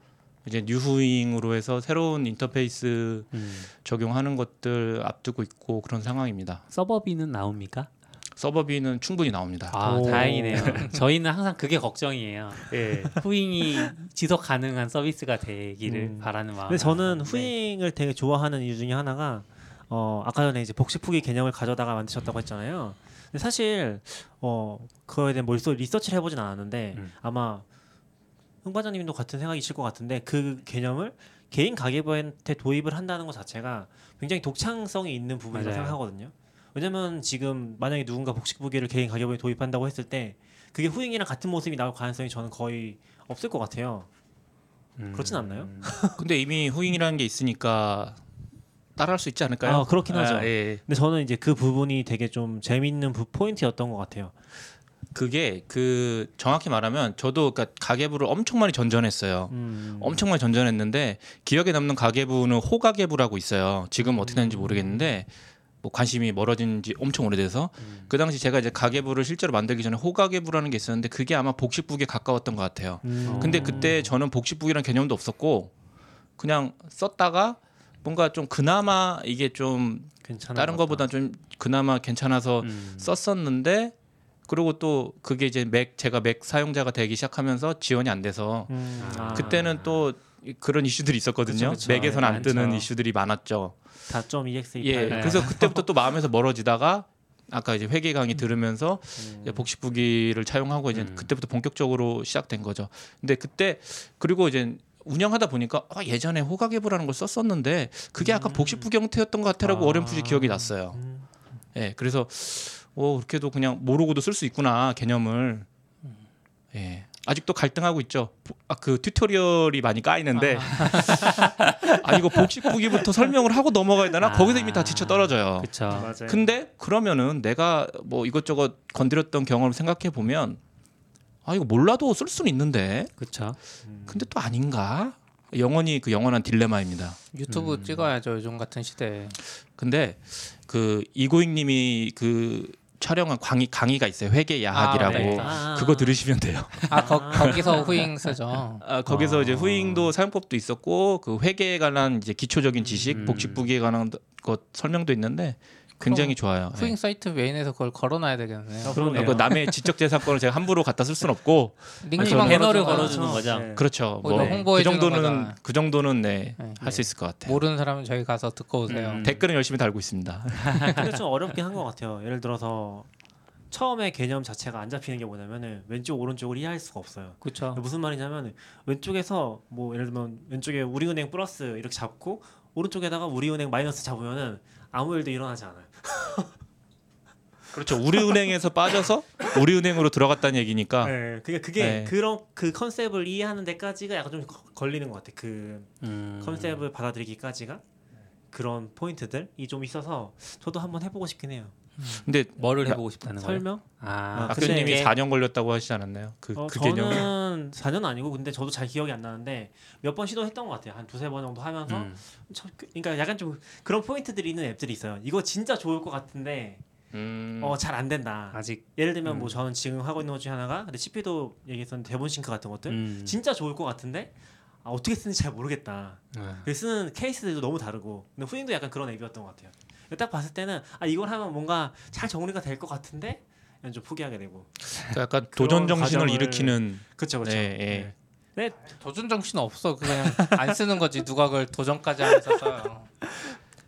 이제 뉴후잉으로 해서 새로운 인터페이스 음. 적용하는 것들 앞두고 있고 그런 상황입니다. 서버비는 나옵니까? 서버비는 충분히 나옵니다. 아 오. 다행이네요. 저희는 항상 그게 걱정이에요. 예. 후잉이 지속 가능한 서비스가 되기를 음. 바라는 마음. 근데 저는 후잉을 되게 좋아하는 이유 중에 하나가 어 아까 전에 이제 복식 후기 개념을 가져다가 만드셨다고 했잖아요. 근데 사실 어 그거에 대한 뭘 리서치를 해보진 않았는데 음. 아마 흥 과장님도 같은 생각이실 것 같은데 그 개념을 개인 가계부한테 도입을 한다는 것 자체가 굉장히 독창성이 있는 부분이라고 맞아요. 생각하거든요. 왜냐면 지금 만약에 누군가 복식 후기를 개인 가계부에 도입한다고 했을 때 그게 후잉이랑 같은 모습이 나올 가능성이 저는 거의 없을 것 같아요. 음. 그렇진 않나요? 근데 이미 후잉이라는 게 있으니까 따라할 수 있지 않을까요? 아, 그렇긴 하죠. 예. 근데 저는 이제 그 부분이 되게 좀 재밌는 부, 포인트였던 것 같아요. 그게 그 정확히 말하면 저도 그러니까 가계부를 엄청 많이 전전했어요. 음. 엄청 많이 전전했는데 기억에 남는 가계부는 호가계부라고 있어요. 지금 어떻게 되는지 모르겠는데 뭐 관심이 멀어진 지 엄청 오래돼서 그 당시 제가 이제 가계부를 실제로 만들기 전에 호가계부라는 게 있었는데 그게 아마 복식북에 가까웠던 것 같아요. 음. 근데 그때 저는 복식북이라는 개념도 없었고 그냥 썼다가 뭔가 좀 그나마 이게 좀 다른 것 거보다 좀 그나마 괜찮아서 음. 썼었는데 그리고 또 그게 이제 맥 제가 맥 사용자가 되기 시작하면서 지원이 안 돼서 음. 아. 그때는 또 그런 이슈들이 있었거든요. 그쵸, 그쵸. 맥에서는 안 많죠. 뜨는 이슈들이 많았죠. 다점 EXE 예. 네. 그래서 그때부터 또 마음에서 멀어지다가 아까 이제 회계 강의 들으면서 음. 복식부기를 차용하고 이제 음. 그때부터 본격적으로 시작된 거죠. 근데 그때 그리고 이제 운영하다 보니까 아, 예전에 호가계부라는 걸 썼었는데 그게 약간 복식부기 형태였던 것 같아라고 아. 어렴풋이 기억이 났어요. 음. 예, 그래서 오 그렇게도 그냥 모르고도 쓸 수 있구나 개념을. 예, 아직도 갈등하고 있죠. 아, 그 튜토리얼이 많이 까이는데 아, 이거 복식 부기부터 설명을 하고 넘어가야 되나? 아. 거기서 이미 다 지쳐 떨어져요. 맞아요. 근데 그러면은 내가 뭐 이것저것 건드렸던 경험을 생각해 보면 아 이거 몰라도 쓸 수는 있는데 그렇죠. 음. 근데 또 아닌가? 영원히 그 영원한 딜레마입니다. 유튜브 음. 찍어야죠 요즘 같은 시대에. 근데 그 이고잉님이 그 촬영한 강의 강의가 있어요. 회계 야학이라고. 아, 네. 아. 그거 들으시면 돼요. 아 거, 거기서 후잉 쓰죠. 아, 거기서 아. 이제 후잉도 사용법도 있었고 그 회계에 관한 이제 기초적인 지식, 음. 복식부기에 관한 것 설명도 있는데 굉장히 좋아요. 네. 후잉 사이트 메인에서 그걸 걸어놔야 되겠네요. 그러네요. 그 남의 지적 재산권을 제가 함부로 갖다 쓸 수는 없고 링크만 배너를 걸어주는 거죠. 네. 그렇죠. 뭐 그 정도는 거잖아. 그 정도는 네, 네. 할 수 있을 것 같아요. 모르는 사람은 저희 가서 듣고 오세요. 음. 댓글은 열심히 달고 있습니다. 근데 좀 어렵긴 한 것 같아요. 예를 들어서 처음에 개념 자체가 안 잡히는 게 뭐냐면은 왼쪽 오른쪽을 이해할 수가 없어요. 그렇죠. 무슨 말이냐면 왼쪽에서 뭐 예를 들면 왼쪽에 우리은행 플러스 이렇게 잡고 오른쪽에다가 우리은행 마이너스 잡으면은 아무 일도 일어나지 않아요. 그렇죠. 우리은행에서 빠져서 우리은행으로 들어갔다는 얘기니까. 네, 그러니까 그게 네. 그런 그 컨셉을 이해하는 데까지가 약간 좀 거- 걸리는 것 같아. 그 음. 컨셉을 받아들이기까지가 그런 포인트들이 좀 있어서 저도 한번 해보고 싶긴 해요. 근데 뭐를 해보고 싶다는 거예요? 설명? 아, 아, 학교님이 근데- 4년 걸렸다고 하시지 않았나요? 그, 어, 그 개념. 저는 4년 아니고 근데 저도 잘 기억이 안 나는데 몇 번 시도했던 것 같아요. 한 두세 번 정도 하면서 음. 저, 그- 그러니까 약간 좀 그런 포인트들이 있는 앱들이 있어요. 이거 진짜 좋을 것 같은데 음. 어 잘 안 된다. 아직 예를 들면 뭐 음. 저는 지금 하고 있는 것 중에 하나가 근데 CP도 얘기했었는데 대본 싱크 같은 것들 음. 진짜 좋을 것 같은데 아, 어떻게 쓰는지 잘 모르겠다. 아. 그 쓰는 케이스들도 너무 다르고 근데 후잉도 약간 그런 앱이었던 것 같아요. 딱 봤을 때는 아 이걸 하면 뭔가 잘 정리가 될 것 같은데 좀 포기하게 되고. 그러니까 약간 도전 정신을 과정을- 일으키는 그렇죠, 그렇죠. 네, 예. 도전 정신 없어. 그냥 안 쓰는 거지. 누가 그걸 도전까지 하면서 써요.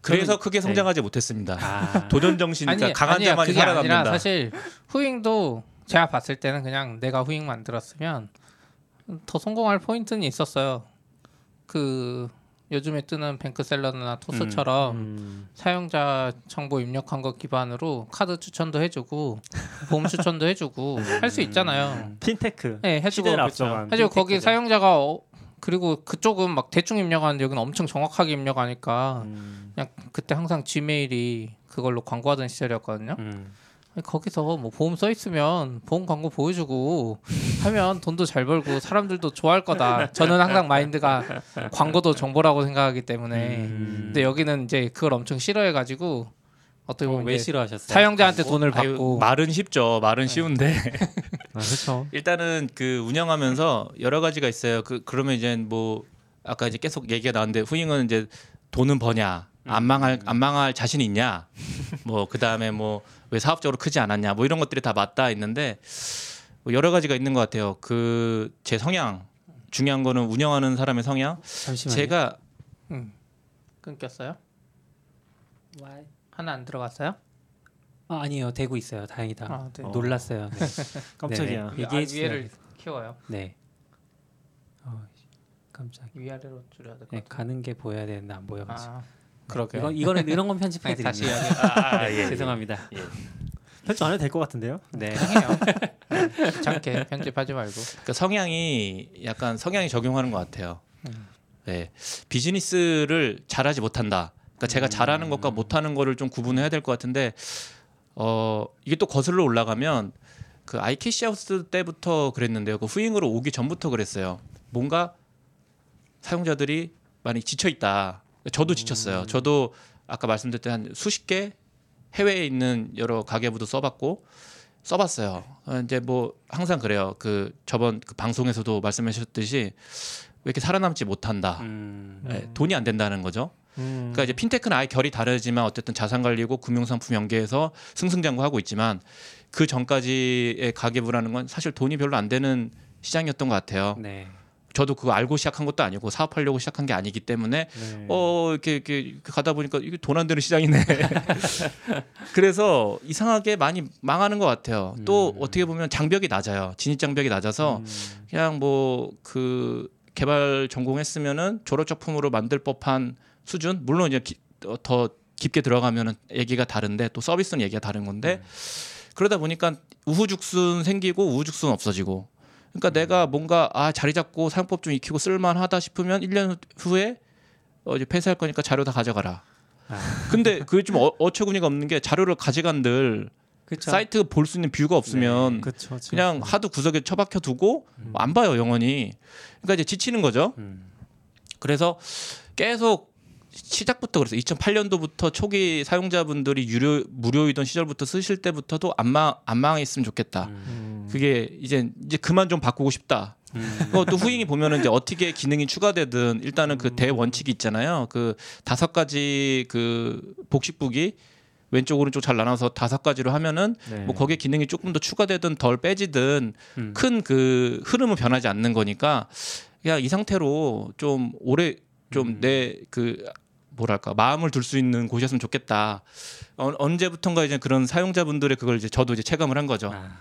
그래서 저는- 크게 성장하지 못했습니다. 아. 도전 정신, 그러니까 강한 아니야, 자만이 그게 아니라 살아남는다. 사실 후잉도 제가 봤을 때는 그냥 내가 후잉 만들었으면 더 성공할 포인트는 있었어요. 그 요즘에 뜨는 뱅크셀러나 토스처럼 음. 사용자 정보 입력한 거 기반으로 카드 추천도 해주고 보험 추천도 해주고 할 수 있잖아요. 핀테크. 네, 해주고 앞서간. 해주고 거기. 사용자가 어, 그리고 그쪽은 막 대충 입력하는데 여기는 엄청 정확하게 입력하니까 음. 그냥 그때 항상 지메일이 그걸로 광고하던 시절이었거든요. 음. 거기서 뭐 보험 써 있으면 보험 광고 보여주고 하면 돈도 잘 벌고 사람들도 좋아할 거다. 저는 항상 마인드가 광고도 정보라고 생각하기 때문에. 음. 근데 여기는 이제 그걸 엄청 싫어해가지고 어떻게 어, 보면 왜 이제 싫어하셨어요? 사용자한테 돈을 아유, 받고 말은 쉽죠. 말은 쉬운데 아, 그렇죠. 일단은 그 운영하면서 여러 가지가 있어요. 그 그러면 이제 뭐 아까 이제 계속 얘기가 나왔는데 후잉은 이제 돈은 버냐, 안 망할 안 망할 자신 있냐, 뭐 그 다음에 뭐 왜 사업적으로 크지 않았냐, 뭐 이런 것들이 다 맞닿아 있는데 뭐 여러 가지가 있는 것 같아요. 그 제 성향 중요한 거는 운영하는 사람의 성향. 잠시만요. 제가 음. 끊겼어요? 하나 안 들어갔어요? 아, 아니에요. 되고 있어요. 다행이다. 아, 네. 어. 놀랐어요. 네. 깜짝이야. 네. 아, 얘기해주세요. 위에를 키워요. 네. 어, 깜짝. 위아래로 줄여야 될것 네, 같아요. 가는 게 보여야 되는데 안 보여가지고. 아, 그러게요. 이건 이거는 이런 건 편집해 네, 다시 드립니다. 이야기 아, 예, 예. 죄송합니다. 편집 안 해도 될 것 같은데요? 네. 해요. 네, 귀찮게 편집하지 말고. 그 성향이 약간 성향이 적용하는 것 같아요. 음. 네, 비즈니스를 잘하지 못한다. 그러니까 제가 잘하는 것과 못하는 거를 좀 구분해야 될 것 같은데 어 이게 또 거슬러 올라가면 그 아이캐시 하우스 때부터 그랬는데요. 그 후잉으로 오기 전부터 그랬어요. 뭔가 사용자들이 많이 지쳐 있다. 저도 지쳤어요. 저도 아까 말씀드렸던 한 수십 개 해외에 있는 여러 가계부도 써봤고 써봤어요. 어, 이제 뭐 항상 그래요. 그 저번 그 방송에서도 말씀하셨듯이 왜 이렇게 살아남지 못한다. 음. 네, 돈이 안 된다는 거죠. 음. 그러니까 이제 핀테크는 아예 결이 다르지만 어쨌든 자산 관리고 금융상품 연계해서 승승장구하고 있지만 그 전까지의 가계부라는 건 사실 돈이 별로 안 되는 시장이었던 것 같아요. 네. 저도 그거 알고 시작한 것도 아니고 사업하려고 시작한 게 아니기 때문에 네. 어 이렇게 이렇게 가다 보니까 이게 돈 안 되는 시장이네. 그래서 이상하게 많이 망하는 것 같아요. 또 음. 어떻게 보면 장벽이 낮아요. 진입 장벽이 낮아서 음. 그냥 뭐 그 개발 전공했으면은 졸업 작품으로 만들 법한 수준 물론 이제 기- 어, 더 깊게 들어가면은 얘기가 다른데 또 서비스는 얘기가 다른 건데 그러다 보니까 우후죽순 생기고 우후죽순 없어지고 그러니까 내가 뭔가 아 자리 잡고 사용법 좀 익히고 쓸만하다 싶으면 1년 후에 어 이제 폐쇄할 거니까 자료 다 가져가라. 아. 근데 그게 좀 어, 어처구니가 없는 게 자료를 가져간들 그렇죠. 사이트 볼 수 있는 뷰가 없으면 그렇죠. 그냥 하도 구석에 처박혀 두고 음. 안 봐요 영원히. 그러니까 이제 지치는 거죠. 음. 그래서 계속 시작부터 그래서 2008년도부터 초기 사용자분들이 유료 무료이던 시절부터 쓰실 때부터도 안망 안 망했으면 좋겠다. 음. 음. 그게 이제 이제 그만 좀 바꾸고 싶다. 음. 그것도 후잉이 보면은 이제 어떻게 기능이 추가되든 일단은 그 대원칙이 있잖아요. 그 다섯 가지 그 복식북이 왼쪽 오른쪽 잘 나눠서 다섯 가지로 하면은 네. 뭐 거기에 기능이 조금 더 추가되든 덜 빼지든 음. 큰그 흐름은 변하지 않는 거니까 그냥 이 상태로 좀 오래 좀 음. 내그 뭐랄까 마음을 둘 수 있는 곳이었으면 좋겠다. 어, 언제부턴가 이제 그런 사용자분들의 그걸 이제 저도 이제 체감을 한 거죠. 아.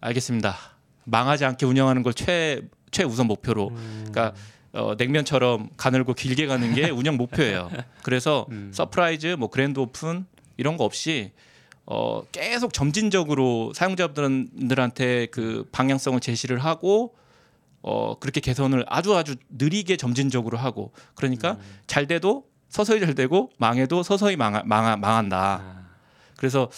알겠습니다. 망하지 않게 운영하는 걸 최 최우선 목표로. 음. 그러니까 어, 냉면처럼 가늘고 길게 가는 게 운영 목표예요. 그래서 음. surprise, 뭐 grand open 이런 거 없이 어 계속 점진적으로 사용자분들한테 그 방향성을 제시를 하고 어 그렇게 개선을 아주 아주 느리게 점진적으로 하고 그러니까 잘 돼도 서서히 잘 되고 망해도 서서히 망하, 망하, 망한다. 아, 그래서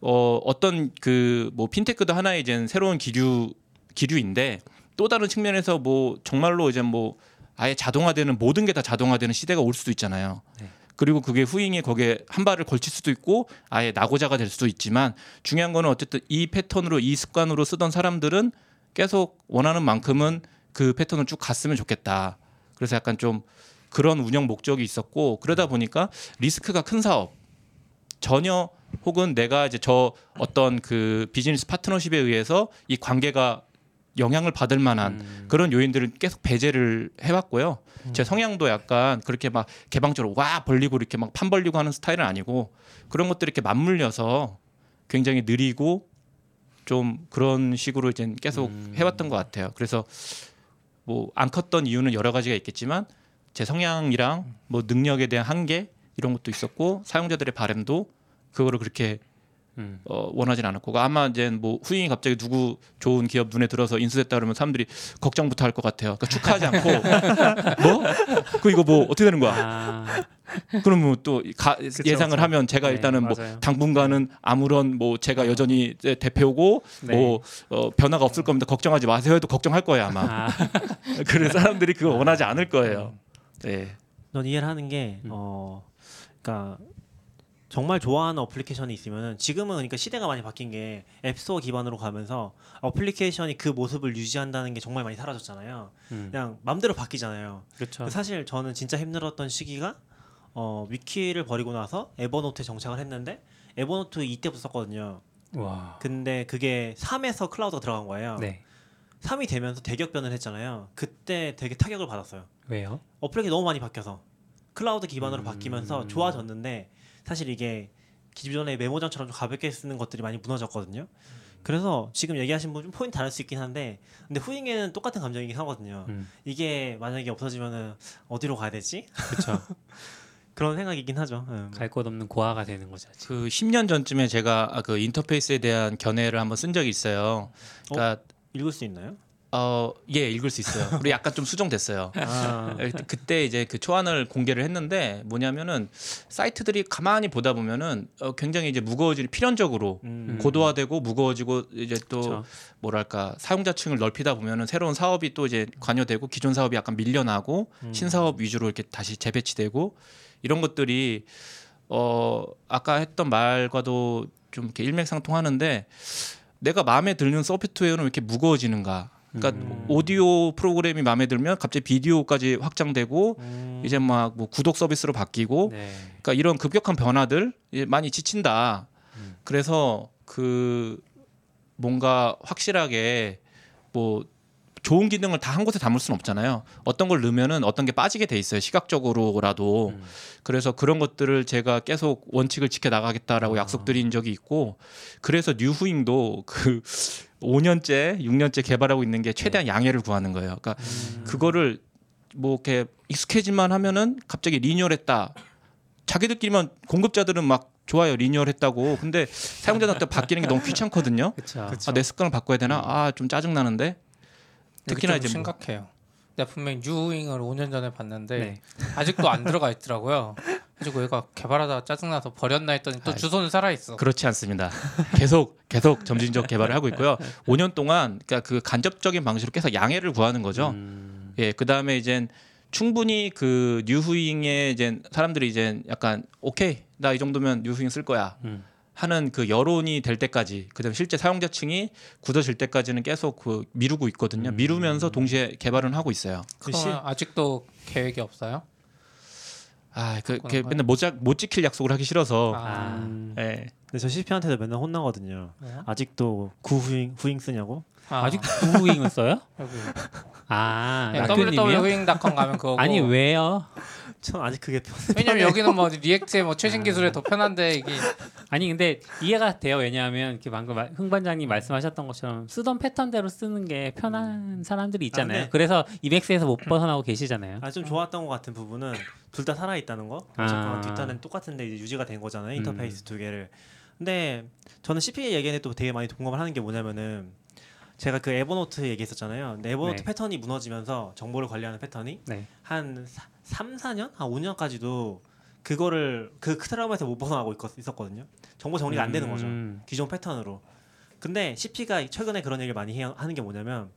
어 어떤 그 뭐 핀테크도 하나의 이제 새로운 기류 기류인데 또 다른 측면에서 뭐 정말로 이제 뭐 아예 자동화되는 모든 게 다 자동화되는 시대가 올 수도 있잖아요. 네. 그리고 그게 후잉에 거기에 한 발을 걸칠 수도 있고 아예 낙오자가 될 수도 있지만 중요한 거는 어쨌든 이 패턴으로 이 습관으로 쓰던 사람들은 계속 원하는 만큼은 그 패턴을 쭉 갔으면 좋겠다. 그래서 약간 좀 그런 운영 목적이 있었고 그러다 보니까 리스크가 큰 사업 전혀 혹은 내가 이제 저 어떤 그 비즈니스 파트너십에 의해서 이 관계가 영향을 받을 만한 음. 그런 요인들을 계속 배제를 해왔고요. 제 성향도 약간 그렇게 막 개방적으로 와 벌리고 이렇게 막 판 벌리고 하는 스타일은 아니고 그런 것들이 이렇게 맞물려서 굉장히 느리고 좀 그런 식으로 이제 계속 음. 해왔던 것 같아요. 그래서 뭐 안 컸던 이유는 여러 가지가 있겠지만 제 성향이랑 뭐 능력에 대한 한계 이런 것도 있었고 사용자들의 바램도 그거를 그렇게 음. 어, 원하진 않았고 아마 이제 뭐 후임이 갑자기 누구 좋은 기업 눈에 들어서 인수됐다 그러면 사람들이 걱정부터 할 것 같아요. 그러니까 축하하지 않고 뭐? 그 이거 뭐 어떻게 되는 거야? 아, 그러면 또 가, 예상을 그쵸. 하면 제가 네, 일단은 뭐 맞아요. 당분간은 아무런 뭐 제가 여전히 이제 대표고 네. 뭐 어, 변화가 없을 겁니다. 걱정하지 마세요 해도 걱정할 거예요 아마. 아, 그래서 사람들이 그거 원하지 않을 거예요. 네. 넌 이해를 하는 게 음. 어, 그러니까 정말 좋아하는 어플리케이션이 있으면은 지금은 그러니까 시대가 많이 바뀐 게 앱스토어 기반으로 가면서 어플리케이션이 그 모습을 유지한다는 게 정말 많이 사라졌잖아요. 음. 그냥 맘대로 바뀌잖아요. 그렇죠. 사실 저는 진짜 힘들었던 시기가 어, 위키를 버리고 나서 Evernote에 정착을 했는데 Evernote 2 때부터 썼거든요. 와. 근데 그게 3에서 클라우드가 들어간 거예요. 네. 3이 되면서 대격변을 했잖아요. 그때 되게 타격을 받았어요. 왜요? 어플리케이션이 너무 많이 바뀌어서 클라우드 기반으로 음. 바뀌면서 좋아졌는데 사실 이게 기존의 메모장처럼 좀 가볍게 쓰는 것들이 많이 무너졌거든요. 그래서 지금 얘기하신 분 좀 포인트 다를 수 있긴 한데 근데 후잉에는 똑같은 감정이긴 하거든요. 음. 이게 만약에 없어지면은 어디로 가야 되지? 그렇죠. 그런 생각이긴 하죠. 음. 갈곳 없는 고아가 되는 거죠. 지금. 그 10년 전쯤에 제가 아, 그 인터페이스에 대한 견해를 한번 쓴 적이 있어요. 그러니까 읽을 수 있나요? 어, 예, 읽을 수 있어요. 그리고 약간 좀 수정됐어요. 아, 그때- 그때 이제 그 초안을 공개를 했는데 뭐냐면은 사이트들이 가만히 보다 보면은 어, 굉장히 이제 무거워지는 필연적으로 음. 고도화되고 무거워지고 이제 또 그렇죠. 뭐랄까 사용자층을 넓히다 보면은 새로운 사업이 또 이제 관여되고 기존 사업이 약간 밀려나고 음. 신사업 위주로 이렇게 다시 재배치되고 이런 것들이 어 아까 했던 말과도 좀 이렇게 일맥상통하는데 내가 마음에 드는 소프트웨어는 왜 이렇게 무거워지는가? 그러니까 음. 오디오 프로그램이 마음에 들면 갑자기 비디오까지 확장되고 음. 이제 막 뭐 구독 서비스로 바뀌고 네. 그러니까 이런 급격한 변화들 많이 지친다. 음. 그래서 그 뭔가 확실하게 뭐 좋은 기능을 다 한 곳에 담을 수는 없잖아요. 어떤 걸 넣으면은 어떤 게 빠지게 돼 있어요. 시각적으로라도. 음. 그래서 그런 것들을 제가 계속 원칙을 지켜 나가겠다라고 아. 약속드린 적이 있고 그래서 뉴후잉도 그 5년째, 6년째 개발하고 있는 게 최대한 양해를 구하는 거예요. 그러니까 음. 그거를 뭐 이렇게 익숙해지만 하면은 갑자기 리뉴얼했다. 자기들끼리만 공급자들은 막 좋아요 리뉴얼했다고. 근데 사용자한테 바뀌는 게 너무 귀찮거든요. 그렇죠. 아, 내 습관을 바꿔야 되나? 아 좀 짜증 나는데. 특히나 특히나 이제 뭐- 심각해요. 내가 분명히 뉴잉을 5년 전에 봤는데 네. 아직도 안 들어가 있더라고요. 그래서 얘가 개발하다가 짜증나서 버렸나 했더니 또 아이. 주소는 살아 있어. 그렇지 않습니다. 계속 계속 점진적 개발을 하고 있고요. 5년 동안 그러니까 그 간접적인 방식으로 계속 양해를 구하는 거죠. 음. 예, 그 다음에 이제 충분히 그 뉴후잉에 이제 사람들이 이제 약간 오케이 나 이 정도면 뉴후잉 쓸 거야 음. 하는 그 여론이 될 때까지 그다음에 실제 사용자층이 굳어질 때까지는 계속 그 미루고 있거든요. 음. 미루면서 동시에 개발은 하고 있어요. 그러면 아직도 계획이 없어요? 아, 그, 그 거야? 맨날 못, 자, 못 지킬 약속을 하기 싫어서. 아, 음. 예. 근데 저 CP한테도 맨날 혼나거든요. 왜요? 아직도 구 후잉 후잉 쓰냐고? 아, 아직 구잉을 써요? 아, 네, www.whooing.com 가면 그거고. 아니 왜요? 전 아직 그게 편. 왜냐면 여기는 뭐 React의 뭐 최신 기술에 더 편한데 이게 아니 근데 이해가 돼요. 왜냐하면 이렇게 방금 말- 흥 반장님 말씀하셨던 것처럼 쓰던 패턴대로 쓰는 게 편한 사람들이 있잖아요. 아, 네. 그래서 Emacs에서 못 벗어나고 계시잖아요. 아 좀 좋았던 것 같은 부분은 둘 다 살아 있다는 거. 아. 어쨌거나 뒷단은 똑같은데 이제 유지가 된 거잖아요. 음. 인터페이스 두 개를. 근데 저는 CP 얘기에 또 되게 많이 동감을 하는 게 뭐냐면은 제가 그 Evernote 얘기했었잖아요. 근데 Evernote 네. 패턴이 무너지면서 정보를 관리하는 패턴이 네. 한 3, 4년, 한 5년까지도 그거를 그 트라우마에서 못 벗어나고 있, 있었거든요. 정보 정리가 안 되는 거죠. 음. 기존 패턴으로. 근데 CP가 최근에 그런 얘기를 많이 하는 게 뭐냐면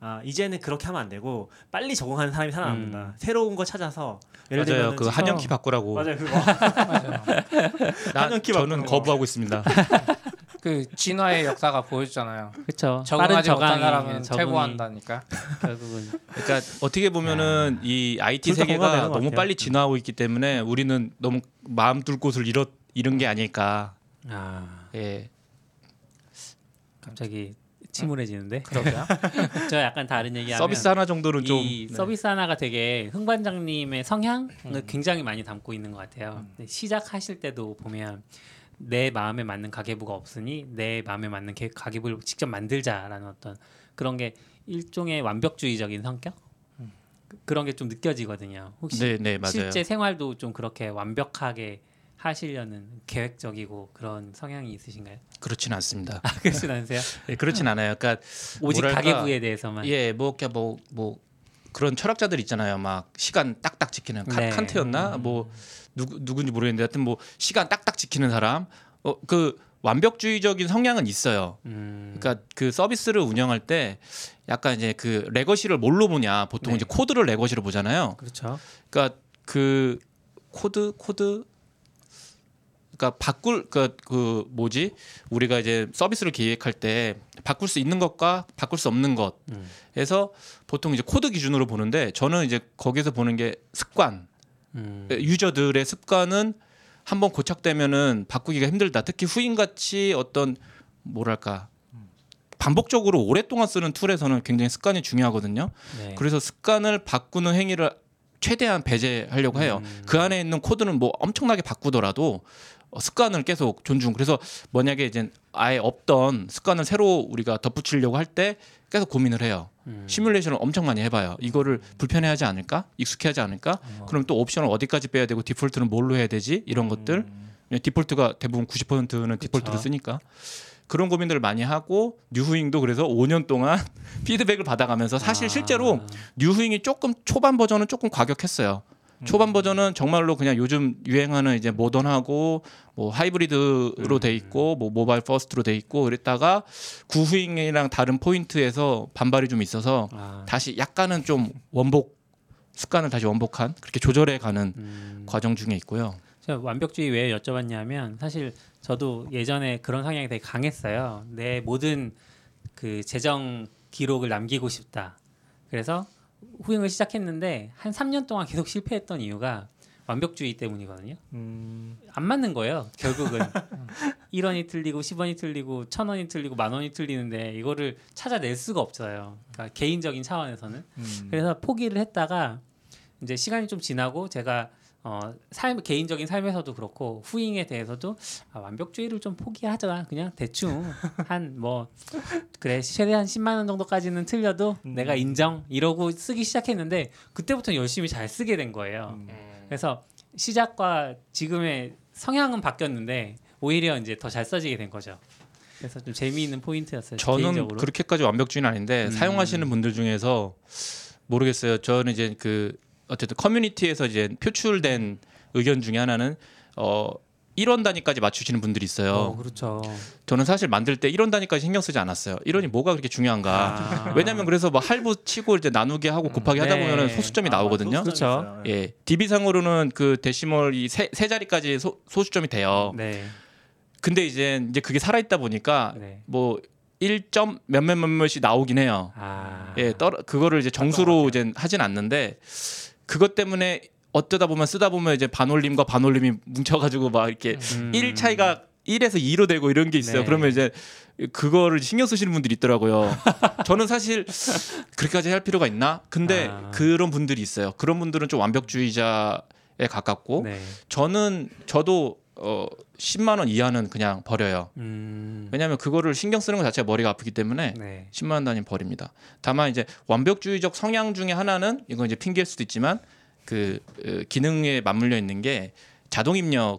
아 이제는 그렇게 하면 안 되고 빨리 적응하는 사람이 살아남는다. 음. 새로운 걸 찾아서 예를 맞아요. 들면 그 한영키 바꾸라고. 맞아요 그거 맞아요. 나, 한영키 저는 바꾸는 거. 거부하고 있습니다. 그 진화의 역사가 보여주잖아요. 그렇죠. 적응하지 못한 적응이, 사람은 퇴보한다니까. 결국은 그러니까 어떻게 보면은 이 IT 세계가 너무. 빨리 진화하고 있기 때문에 우리는 너무 마음 둘 곳을 잃었 잃은 게 아닐까. 아 예. 갑자기 침울해지는데. 그러게요. 저 약간 다른 얘기하면 서비스 하나 정도는 좀이 네. 서비스 하나가 되게 흥반장님의 성향을 음. 굉장히 많이 담고 있는 것 같아요. 근데 시작하실 때도 보면 내 마음에 맞는 가계부가 없으니 내 마음에 맞는 개- 가계부를 직접 만들자라는 어떤 그런 게 일종의 완벽주의적인 성격 그- 그런 게 좀 느껴지거든요. 혹시 네, 네. 실제 생활도 좀 그렇게 완벽하게 하시려는 계획적이고 그런 성향이 있으신가요? 그렇진 않습니다. 아, 그렇진 않으세요? 예, 그렇진 않아요. 그러니까 오직 뭐랄까, 가계부에 대해서만. 예, 뭐 이렇게 뭐, 뭐 그런 철학자들 있잖아요. 막 시간 딱딱 지키는 칸, 네. 칸트였나? 뭐 누구 누군지 모르겠는데 하여튼 뭐 시간 딱딱 지키는 사람. 어 그 완벽주의적인 성향은 있어요. 음, 그러니까 그 서비스를 운영할 때 약간 이제 그 legacy를 뭘로 보냐? 보통 네. 이제 코드를 legacy로 보잖아요. 그렇죠. 그러니까 그 코드 코드 그러니까 바꿀 그, 그 뭐지 우리가 이제 서비스를 기획할 때 바꿀 수 있는 것과 바꿀 수 없는 음. 것에서 보통 이제 코드 기준으로 보는데 저는 이제 거기서 보는 게 습관 음. 유저들의 습관은 한번 고착되면은 바꾸기가 힘들다 특히 후잉같이 어떤 뭐랄까 반복적으로 오랫동안 쓰는 tool에서는 굉장히 습관이 중요하거든요. 네. 그래서 습관을 바꾸는 행위를 최대한 배제하려고 해요. 음. 그 안에 있는 코드는 뭐 엄청나게 바꾸더라도 어, 습관을 계속 존중. 그래서 만약에 이제 아예 없던 습관을 새로 우리가 덧붙이려고 할 때 계속 고민을 해요. 음. 시뮬레이션을 엄청 많이 해봐요. 이거를 불편해하지 않을까? 익숙해하지 않을까? 어. 그럼 또 옵션을 어디까지 빼야 되고 디폴트는 뭘로 해야 되지? 이런 것들. 그냥 디폴트가 대부분 90%는 디폴트를. 쓰니까 그런 고민들을 많이 하고 뉴후잉도 그래서 5년 동안 피드백을 받아가면서 사실 아. 실제로 뉴후잉이 조금 초반 버전은 조금 과격했어요. 초반 버전은 정말로 그냥 요즘 유행하는 이제 모던하고 뭐 하이브리드로 돼 있고 뭐 mobile first로 돼 있고 그랬다가 구후잉이랑 다른 포인트에서 반발이 좀 있어서 아. 다시 약간은 좀 원복 습관을 다시 원복한 그렇게 조절해 가는 음. 과정 중에 있고요. 제가 완벽주의 왜 여쭤봤냐면 사실 저도 예전에 그런 성향이 되게 강했어요. 내 모든 그 재정 기록을 남기고 싶다. 그래서 후행을 시작했는데 한 3년 동안 계속 실패했던 이유가 완벽주의 때문이거든요. 음, 안 맞는 거예요. 결국은 1원이 틀리고 10원이 틀리고 1000원이 틀리고 만 원이 틀리는데 이거를 찾아낼 수가 없어요. 그러니까 개인적인 차원에서는. 음. 그래서 포기를 했다가 이제 시간이 좀 지나고 제가 어, 삶 개인적인 삶에서도 그렇고 후잉에 대해서도 아, 완벽주의를 좀 포기하자 그냥 대충 한 뭐 그래 최대한 10만 원 정도까지는 틀려도 음. 내가 인정 이러고 쓰기 시작했는데 그때부터 열심히 잘 쓰게 된 거예요. 음. 그래서 시작과 지금의 성향은 바뀌었는데 오히려 이제 더 잘 써지게 된 거죠. 그래서 좀 재미있는 포인트였어요. 저는 개인적으로. 그렇게까지 완벽주의는 아닌데 음. 사용하시는 분들 중에서 모르겠어요. 저는 이제 그 어쨌든 커뮤니티에서 이제 표출된 의견 중에 하나는 어 1원 단위까지 맞추시는 분들이 있어요. 어, 그렇죠. 저는 사실 만들 때 1원 단위까지 신경 쓰지 않았어요. 1원이 뭐가 그렇게 중요한가? 아. 왜냐면 그래서 뭐 할부 치고 이제 나누기 하고 곱하기 하다 네. 보면은 소수점이 나오거든요. 소수점이 그렇죠. 예, DB 상으로는 그 데시멀이 세, 세 자리까지 소, 소수점이 돼요. 네. 근데 이제 이제 그게 살아 있다 보니까 네. 뭐 1점 몇몇 몇몇이 나오긴 해요. 아. 예, 떨어 그거를 이제 정수로 이제 하진 않는데 그것 때문에 어쩌다 보면 쓰다 보면 이제 반올림과 반올림이 뭉쳐가지고 막 이렇게 음. 1 차이가 1에서 2로 되고 이런 게 있어요. 네. 그러면 이제 그거를 신경 쓰시는 분들이 있더라고요. 저는 사실 그렇게까지 할 필요가 있나? 근데 아. 그런 분들이 있어요. 그런 분들은 좀 완벽주의자에 가깝고 네. 저는 저도 어 10만 원 이하는 그냥 버려요. 음. 왜냐하면 그거를 신경 쓰는 것 자체가 머리가 아프기 때문에 네. 10만 원 단위 버립니다. 다만 이제 완벽주의적 성향 중에 하나는 이건 이제 핑계일 수도 있지만 그 어, 기능에 맞물려 있는 게 자동 입력을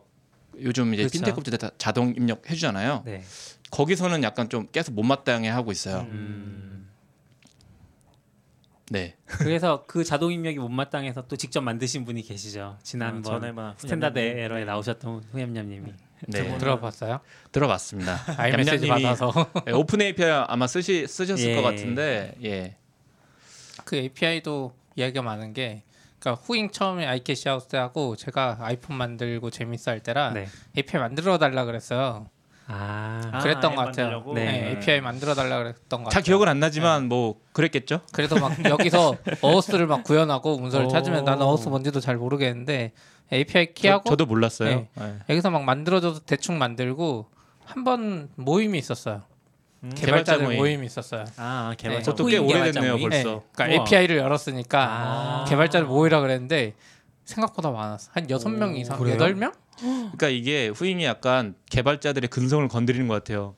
요즘 이제 그렇죠. 핀테크 업체들 다 자동 입력 해주잖아요. 네. 거기서는 약간 좀 계속 못마땅해 하고 있어요. 음. 네. 그래서 그 자동 입력이 못마땅해서 또 직접 만드신 분이 계시죠. 지난번 전에만 Standard Error에 나오셨던 후얌얌님이. 네. 들어봤어요? 들어봤습니다. iMessage 받아서 네, open API 아마 쓰시 쓰셨을 예. 것 같은데 예. 그 API도 이야기가 많은 게 그러니까 후잉 처음에 아이캐시 하우스 때하고 제가 아이폰 만들고 재밌어 할 때라 네. API 만들어 달라 그랬어요. 아. 아, 그랬던 앱것 같아요. 만들려고? 네. 네, API 만들어 달라 그랬던 것 잘 같아요. 기억은 안 나지만 뭐 그랬겠죠. 그래서 막 여기서 어워스를 막 구현하고 문서를 오. 찾으면 나는 어워스 뭔지도 잘 모르겠는데 API 저, 키하고 저 도 몰랐어요. 네. 네. 여기서 막 만들어줘서 대충 만들고 한 번 모임이 있었어요. 음. 개발자 모임. 모임. 이 있었어요. 아 개발. 네. 자 그것도 꽤 개발자 오래됐네요 모임? 벌써. 네, 그러니까 우와. API를 열었으니까 아. 개발자를 모이라 그랬는데 생각보다 많았어. 한 여섯 명 오, 이상? 여덟 명? 그러니까 이게 후임이 약간 개발자들의 근성을 건드리는 것 같아요.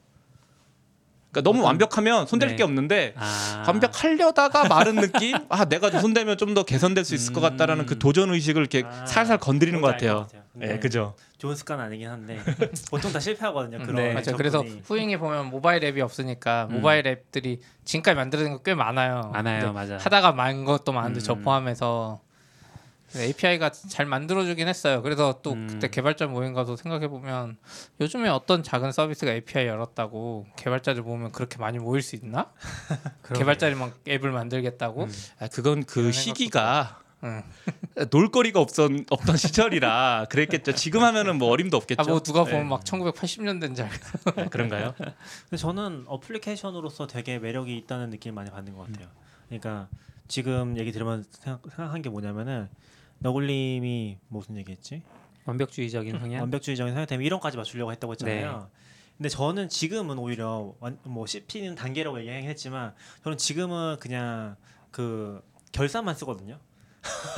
그러니까 너무 완벽하면 손댈 네. 게 없는데 아. 완벽하려다가 마른 느낌? 아 내가 좀 손대면 좀 더 개선될 수 있을 것 같다라는 그 도전 의식을 이렇게 아, 살살 건드리는 것 같아요. 예, 그죠. 좋은 습관은 아니긴 한데 보통 다 실패하거든요. 그런 네. 맞아요. 그래서. 후잉에 보면 모바일 앱이 없으니까 음. 모바일 앱들이 지금까지 만들어진 거 꽤 많아요. 많아요, 맞아. 하다가 만 것도 많은데 음. 저 포함해서 API가 잘 만들어주긴 했어요. 그래서 또 음. 그때 개발자 모임 가서 생각해 보면 요즘에 어떤 작은 서비스가 API 열었다고 개발자들 모으면 그렇게 많이 모일 수 있나? 개발자들만 앱을 만들겠다고? 음. 아, 그건 그 시기가 응. 놀거리가 없던 없던 시절이라 그랬겠죠. 지금 하면은 뭐 어림도 없겠죠. 아 뭐 누가 보면 네. 막 1980년대인 줄 알고. 아, 그런가요? 근데 저는 어플리케이션으로서 되게 매력이 있다는 느낌을 많이 받는 것 같아요. 그러니까 지금 얘기 들으면 생각, 생각한 게 뭐냐면은 너굴님이 무슨 얘기했지? 완벽주의적인 성향. 완벽주의적인 성향 때문에 이론까지 맞추려고 했다고 했잖아요. 근데 저는 지금은 오히려 완, 뭐 씹히는 단계라고 얘기하긴 했지만 저는 지금은 그냥 그 결산만 쓰거든요.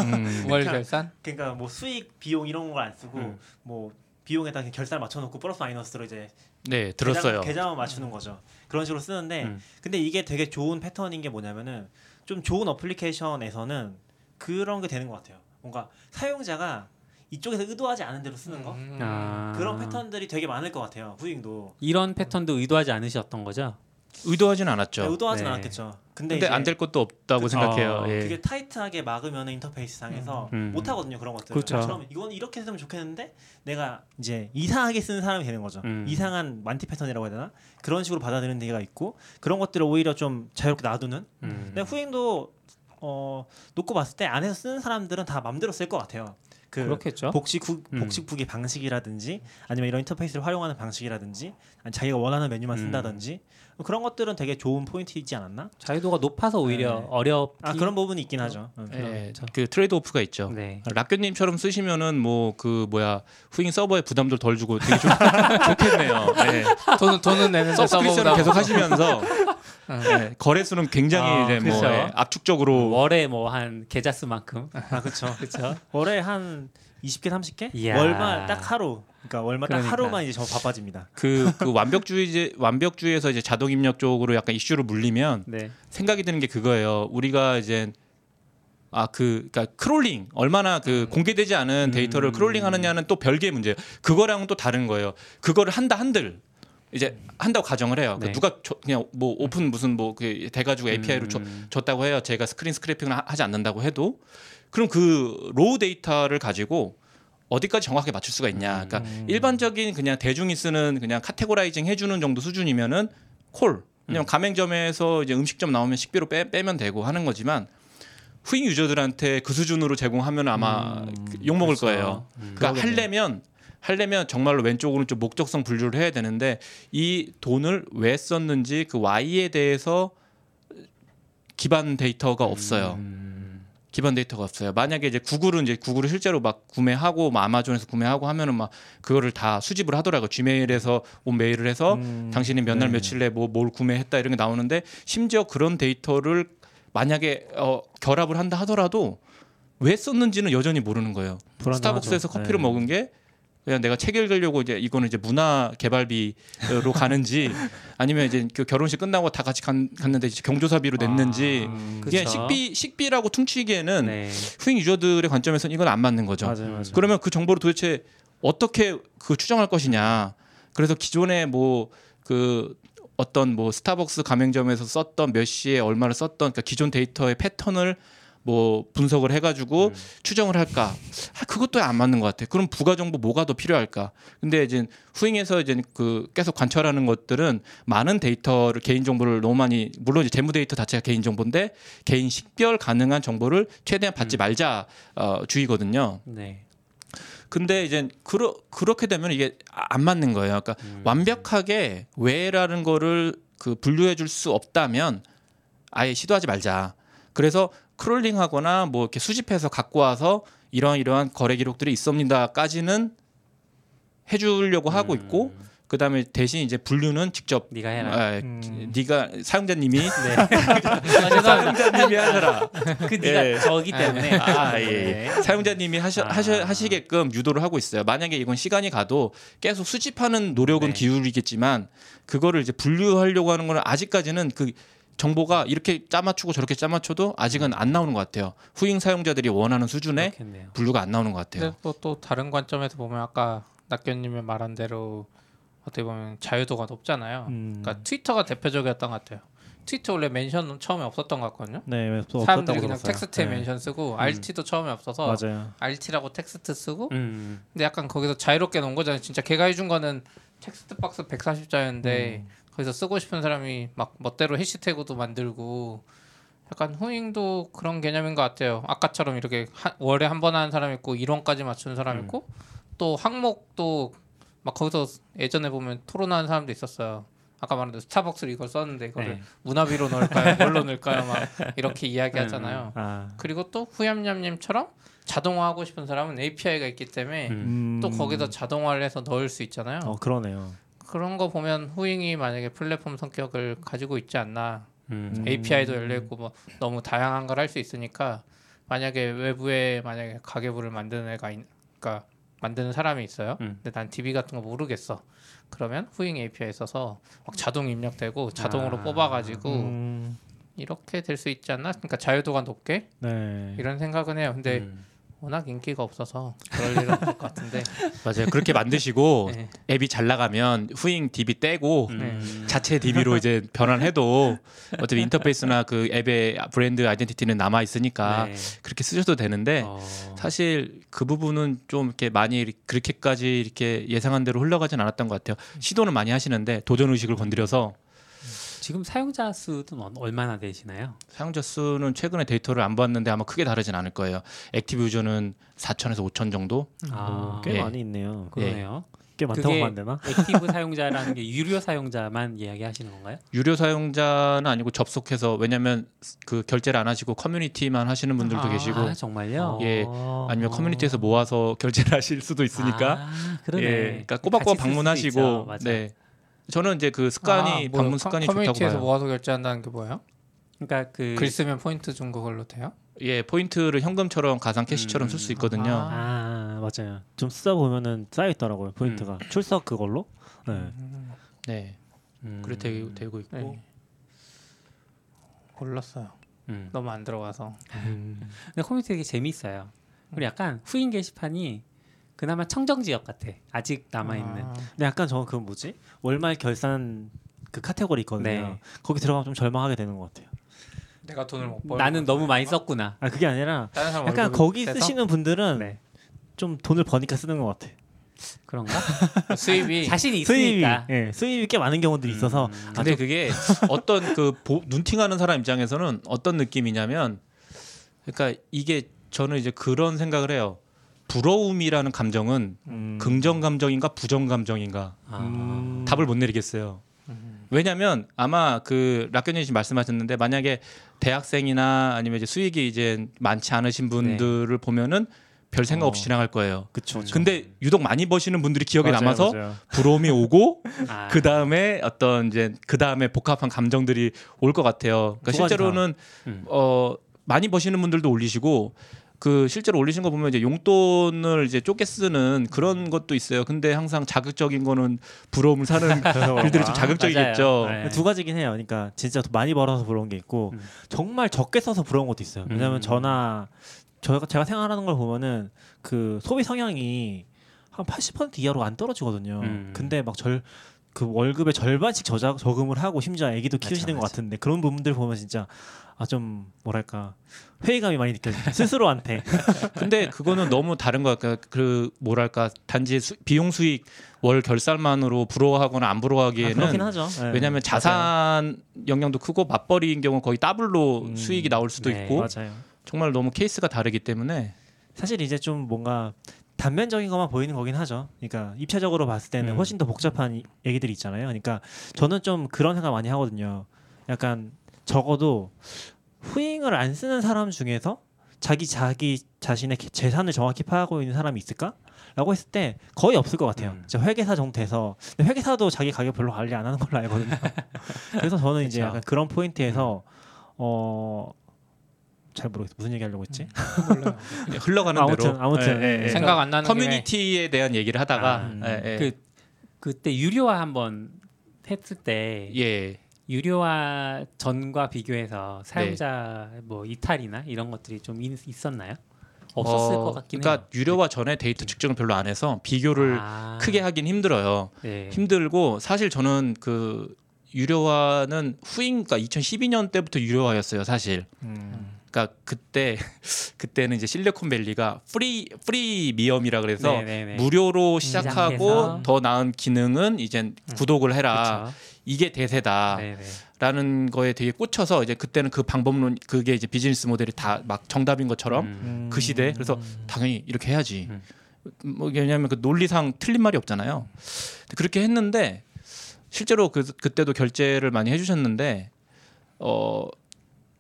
음, 월 결산? 그러니까 뭐 수익 비용 이런 걸 안 쓰고 음. 뭐 비용에다 그냥 결산을 맞춰놓고 플러스 마이너스로 이제 네 들었어요. 계좌, 계좌만 맞추는 거죠. 그런 식으로 쓰는데 음. 근데 이게 되게 좋은 패턴인 게 뭐냐면은 좀 좋은 어플리케이션에서는 그런 게 되는 것 같아요. 뭔가 사용자가 이쪽에서 의도하지 않은 대로 쓰는 거 음. 아. 그런 패턴들이 되게 많을 것 같아요. 후잉도 이런 패턴도 의도하지 않으셨던 거죠? 의도하진 않았죠. 의도하진 네. 않았겠죠. 근데, 근데 안 될 것도 없다고 그- 생각해요. 어, 예. 그게 타이트하게 막으면 인터페이스 상에서 음. 못 하거든요 그런 것들. 그렇죠. 그럼 이건 이렇게 쓰면 좋겠는데 내가 이제 이상하게 쓰는 사람이 되는 거죠. 음. 이상한 만티 패턴이라고 해야 되나? 그런 식으로 받아들이는 데가 있고 그런 것들을 오히려 좀 자유롭게 놔두는. 음. 근데 후잉도 어 놓고 봤을 때 안에서 쓰는 사람들은 다 맘대로 쓸 것 같아요. 그 그렇겠죠. 복식후 음. 복식북의 방식이라든지 아니면 이런 인터페이스를 활용하는 방식이라든지 아니 자기가 원하는 메뉴만 음. 쓴다든지 그런 것들은 되게 좋은 포인트이지 않았나? 자유도가 높아서 오히려 네. 어렵. 아 그런 부분이 있긴 하죠. 음. 예, 그 trade-off가 있죠. 네. 락교님처럼 쓰시면은 뭐 그 뭐야 후잉 서버에 부담도 덜 주고 되게 좋, 좋겠네요. 네. 돈은 돈은 subscription을 서버보다 계속 하시면서 응. 네, 거래 수는 굉장히 아, 이제 뭐 그렇죠. 예, 압축적으로 월에 뭐 한 계좌 수만큼. 아 그렇죠. 그렇죠. 월에 한 20개 30개? 이야. 월말 딱 하루. 그러니까 월말 딱 그러니까. 하루만 이제 저 바빠집니다. 그, 그 완벽주의 완벽주의에서 이제 자동 입력 쪽으로 약간 이슈를 물리면 네. 생각이 드는 게 그거예요. 우리가 이제 아그 그러니까 crawling 얼마나 그 공개되지 않은 데이터를 음. crawling하느냐는 또 별개의 문제예요. 그거랑은 또 다른 거예요. 그거를 한다 한들 이제 한다고 가정을 해요. 그러니까 네. 누가 줘- 그냥 뭐 오픈 무슨 뭐 그 돼가지고 API로 줘, 음. 줬다고 해요. 제가 screen scraping을 하- 하지 않는다고 해도 그럼 그 raw data를 가지고 어디까지 정확하게 맞출 수가 있냐. 그러니까 음. 일반적인 그냥 대중이 쓰는 그냥 categorizing 해주는 정도 수준이면은 call. 왜냐면 가맹점에서 이제 음식점 나오면 식비로 빼, 빼면 되고 하는 거지만 후잉 유저들한테 그 수준으로 제공하면 아마 음, 그 욕먹을 그렇죠. 거예요. 음. 그러니까 하려면 하려면 정말로 왼쪽 오른쪽 목적성 분류를 해야 되는데 이 돈을 왜 썼는지 그 why에 대해서 기반 데이터가 없어요. 음. 기반 데이터가 없어요. 만약에 이제 구글은 이제 구글을 실제로 막 구매하고 뭐 아마존에서 구매하고 하면은 막 그거를 다 수집을 하더라고요. 지메일에서 온 메일을 해서 음, 당신이 몇날 네. 며칠 내에 뭐뭘 구매했다 이런 게 나오는데 심지어 그런 데이터를 만약에 어, 결합을 한다 하더라도 왜 썼는지는 여전히 모르는 거예요. 불안하죠. 스타벅스에서 커피를 네. 먹은 게 그냥 내가 책 읽으려고 이제 이거는 이제 문화 개발비로 가는지 아니면 이제 그 결혼식 끝나고 다 같이 간- 갔는데 이제 경조사비로 냈는지 아, 그냥 그쵸. 식비 식비라고 퉁치기에는 네. 후잉 유저들의 관점에서는 이건 안 맞는 거죠. 맞아요, 맞아요. 그러면 그 정보를 도대체 어떻게 그 추정할 것이냐. 그래서 기존에 뭐그 어떤 뭐 스타벅스 가맹점에서 썼던 몇 시에 얼마를 썼던 그러니까 기존 데이터의 패턴을 뭐 분석을 해가지고 음. 추정을 할까? 아, 그것도 안 맞는 것 같아. 그럼 부가 정보 뭐가 더 필요할까? 근데 이제 후잉에서 이제 그 계속 관찰하는 것들은 많은 데이터를 개인 정보를 너무 많이 물론 이제 재무 데이터 자체가 개인 정보인데 개인 식별 가능한 정보를 최대한 받지 음. 말자 어, 주의거든요. 네. 근데 이제 그러, 그렇게 되면 이게 아- 안 맞는 거예요. 그러니까 음. 완벽하게 왜라는 거를 그 분류해 줄 수 없다면 아예 시도하지 말자. 그래서 크롤링하거나 뭐 이렇게 수집해서 갖고 와서 이러한 이러한 거래 기록들이 있습니다까지는 해주려고 하고 있고 음. 그다음에 대신 이제 분류는 직접 네가 해라. 아, 음. 네가 사용자님이 네. 사용자님이 하셔라. 그 네가 예. 저기 때문에. 아, 예, 예. 네. 사용자님이 하셔, 아. 하셔, 하시게끔 유도를 하고 있어요. 만약에 이건 시간이 가도 계속 수집하는 노력은 네. 기울이겠지만 그거를 이제 분류하려고 하는 거는 아직까지는 그 정보가 이렇게 짜맞추고 저렇게 짜맞춰도 아직은 안 나오는 것 같아요. 후잉 사용자들이 원하는 수준의 그렇겠네요. 분류가 안 나오는 것 같아요. 또, 또 다른 관점에서 보면 아까 낙견님이 말한 대로 어떻게 보면 자유도가 높잖아요. 음. 그러니까 트위터가 대표적이었던 것 같아요. 트위터 원래 mention 처음에 없었던 것 같거든요. 네, 또 사람들이 그냥 들었어요. 텍스트에 네. mention 쓰고 RT도 처음에 없어서 맞아요. RT라고 텍스트 쓰고 음. 근데 약간 거기서 자유롭게 놓은 거잖아요. 진짜 걔가 해준 거는 text box 140자였는데 거기서 쓰고 싶은 사람이 막 멋대로 해시태그도 만들고 약간 후잉도 그런 개념인 것 같아요. 아까처럼 이렇게 한- 월에 한 번 하는 사람 있고 1원까지 맞추는 사람 음. 있고 또 항목도 막 거기서 예전에 보면 토론하는 사람도 있었어요. 아까 말한 대로 스타벅스를 이걸 썼는데 이거를 네. 문화비로 넣을까요? 뭘로 넣을까요? 막 이렇게 이야기하잖아요. 아. 그리고 또 후얌얌님처럼 자동화하고 싶은 사람은 API가 있기 때문에 음. 음. 또 거기서 자동화를 해서 넣을 수 있잖아요. 어 그러네요. 그런 거 보면 후잉이 만약에 플랫폼 성격을 가지고 있지 않나. 음. 음. API도 열려 있고 뭐 너무 다양한 걸 할 수 있으니까 만약에 외부에 만약에 가계부를 만드는 애가 있, 그러니까 만드는 사람이 있어요. 음. 근데 난 DB 같은 거 모르겠어. 그러면 후잉 API 써서 막 자동 입력되고 자동으로 아. 뽑아가지고 음. 이렇게 될 수 있지 않나? 그러니까 자유도가 높게 네. 이런 생각은 해요. 근데 음. 워낙 인기가 없어서 그럴 일은 없을 것 같은데. 맞아요. 그렇게 만드시고 네. 앱이 잘 나가면 후잉 DB 떼고 음. 자체 DB로 이제 변환해도 어차피 인터페이스나 그 앱의 브랜드 아이덴티티는 남아 있으니까 네. 그렇게 쓰셔도 되는데 어. 사실 그 부분은 좀 이렇게 많이 그렇게까지 이렇게 예상한 대로 흘러가진 않았던 것 같아요. 시도는 많이 하시는데 도전 의식을 건드려서 지금 사용자 수는 얼- 얼마나 되시나요? 사용자 수는 최근에 데이터를 안 봤는데 아마 크게 다르진 않을 거예요. active user는 4천에서 5천 정도. 아, 어, 꽤 예. 많이 있네요. 그러네요. 꽤 많다고 하면 안 되나? active 사용자라는 게 유료 사용자만 이야기하시는 건가요? 유료 사용자는 아니고 접속해서 왜냐하면 그 결제를 안 하시고 커뮤니티만 하시는 분들도 아, 계시고 아, 정말요? 예. 어. 아니면 커뮤니티에서 모아서 결제를 하실 수도 있으니까 아, 그러네. 예, 그러니까 꼬박꼬박 방문하시고. 네. 저는 이제 그 습관이 아? 방문 커- 습관이 좋다고 커뮤니티에서 봐요. 모아서 결제한다는 게 뭐예요? 그러니까 그 글 쓰면 포인트 준 그걸로 돼요? 예, 포인트를 현금처럼 가상 캐시처럼 음. 쓸수 있거든요. 아. 아 맞아요. 좀 쓰다 보면은 쌓여 있더라고요 포인트가 출석 그걸로. 네. 네. 음. 그렇게 되고 있고 네. 몰랐어요. 음. 너무 안 들어가서. 근데 커뮤니티 되게 재밌어요. 그리고 약간 후잉 게시판이 그나마 청정 지역 같아. 아직 남아 있는. 아, 근데 약간 저는 그 뭐지 월말 결산 그 카테고리 있거든요. 네. 거기 들어가면 좀 절망하게 되는 것 같아요. 내가 돈을 못 벌. 나는 너무 많이 썼구나. 아 그게 아니라 다른 사람 약간 거기 세서? 쓰시는 분들은 네. 좀 돈을 버니까 쓰는 것 같아. 그런가? 수입이 자신이 수입이 있으니까. 예, 수입이 꽤 많은 경우들이 있어서 음. 근데 그게 어떤 그 보- 눈팅하는 사람 입장에서는 어떤 느낌이냐면 그러니까 이게 저는 이제 그런 생각을 해요. 부러움이라는 감정은 음. 긍정 감정인가 부정 감정인가 아. 음. 답을 못 내리겠어요. 왜냐하면 아마 그 락견님 씨 말씀하셨는데 만약에 대학생이나 아니면 이제 수익이 이제 많지 않으신 분들을 보면은 별 생각 없이 어. 지나갈 거예요. 그쵸. 그쵸. 근데 유독 많이 버시는 분들이 기억에 맞아요, 남아서 맞아요. 부러움이 오고 아. 그 다음에 어떤 이제 그 다음에 복합한 감정들이 올 것 같아요. 그러니까 실제로는 음. 어 많이 버시는 분들도 올리시고 그 실제로 올리신 거 보면 이제 용돈을 이제 쪼개 쓰는 그런 것도 있어요. 근데 항상 자극적인 거는 부러움을 사는 글들이 좀 자극적이겠죠. 네. 두 가지긴 해요. 그러니까 진짜 많이 벌어서 부러운 게 있고 음. 정말 적게 써서 부러운 것도 있어요. 왜냐하면 음. 저나 저가 제가 생활하는 걸 보면은 그 소비 성향이 한 80% 이하로 안 떨어지거든요. 음. 근데 막 절 그 월급의 절반씩 저자, 저금을 하고 심지어 아기도 키우시는 것 맞아. 같은데 그런 부분들 보면 진짜 아 좀 뭐랄까 회의감이 많이 느껴져 스스로한테 근데 그거는 너무 다른 것 같아요. 그 뭐랄까 단지 수, 비용 수익 월 결산만으로 부러워하거나 안 아, 부러워하기에는 하죠. 네. 왜냐하면 맞아요. 자산 영향도 크고 맞벌이인 경우 거의 더블로 음, 수익이 나올 수도 네. 있고 맞아요. 정말 너무 케이스가 다르기 때문에 사실 이제 좀 뭔가 단면적인 것만 보이는 거긴 하죠. 그러니까 입체적으로 봤을 때는 음. 훨씬 더 복잡한 이- 얘기들이 있잖아요. 그러니까 저는 좀 그런 생각 많이 하거든요. 약간 적어도 후잉을 안 쓰는 사람 중에서 자기 자기 자신의 개- 재산을 정확히 파악하고 있는 사람이 있을까? 라고 했을 때 거의 없을 것 같아요. 음. 회계사 정도 돼서 회계사도 자기 가격 별로 관리 안 하는 걸로 알거든요. 그래서 저는 이제 그쵸. 약간 그런 포인트에서 어. 잘 모르겠어 무슨 얘기 하려고 했지? 몰라요. 흘러가는 아무튼, 대로 아무튼, 예, 예, 예. 예. 생각 안 나는 커뮤니티에 대한 얘기를 하다가 아, 예, 예. 그 그때 유료화 한번 했을 때 예. 유료화 전과 비교해서 사용자 뭐 이탈이나 이런 것들이 좀 있, 있었나요? 없었을 어, 것 같긴 그러니까 해요. 유료화 전에 데이터 측정을 별로 안 해서 비교를 아, 크게 하긴 힘들어요. 네. 힘들고 사실 저는 그 유료화는 그러니까 2012년 때부터 유료화였어요, 사실. 음. 그러니까 그때 그때는 이제 실리콘밸리가 free freemium이라 그래서 네네네. 무료로 시작하고 시작해서. 더 나은 기능은 이제 구독을 해라. 그쵸. 이게 대세다라는 네네. 거에 되게 꽂혀서 이제 그때는 그 방법론 그게 이제 비즈니스 모델이 다 막 정답인 것처럼 음. 그 시대 그래서 당연히 이렇게 해야지. 음. 뭐 왜냐하면 그 논리상 틀린 말이 없잖아요. 그렇게 했는데 실제로 그 그때도 결제를 많이 해주셨는데 어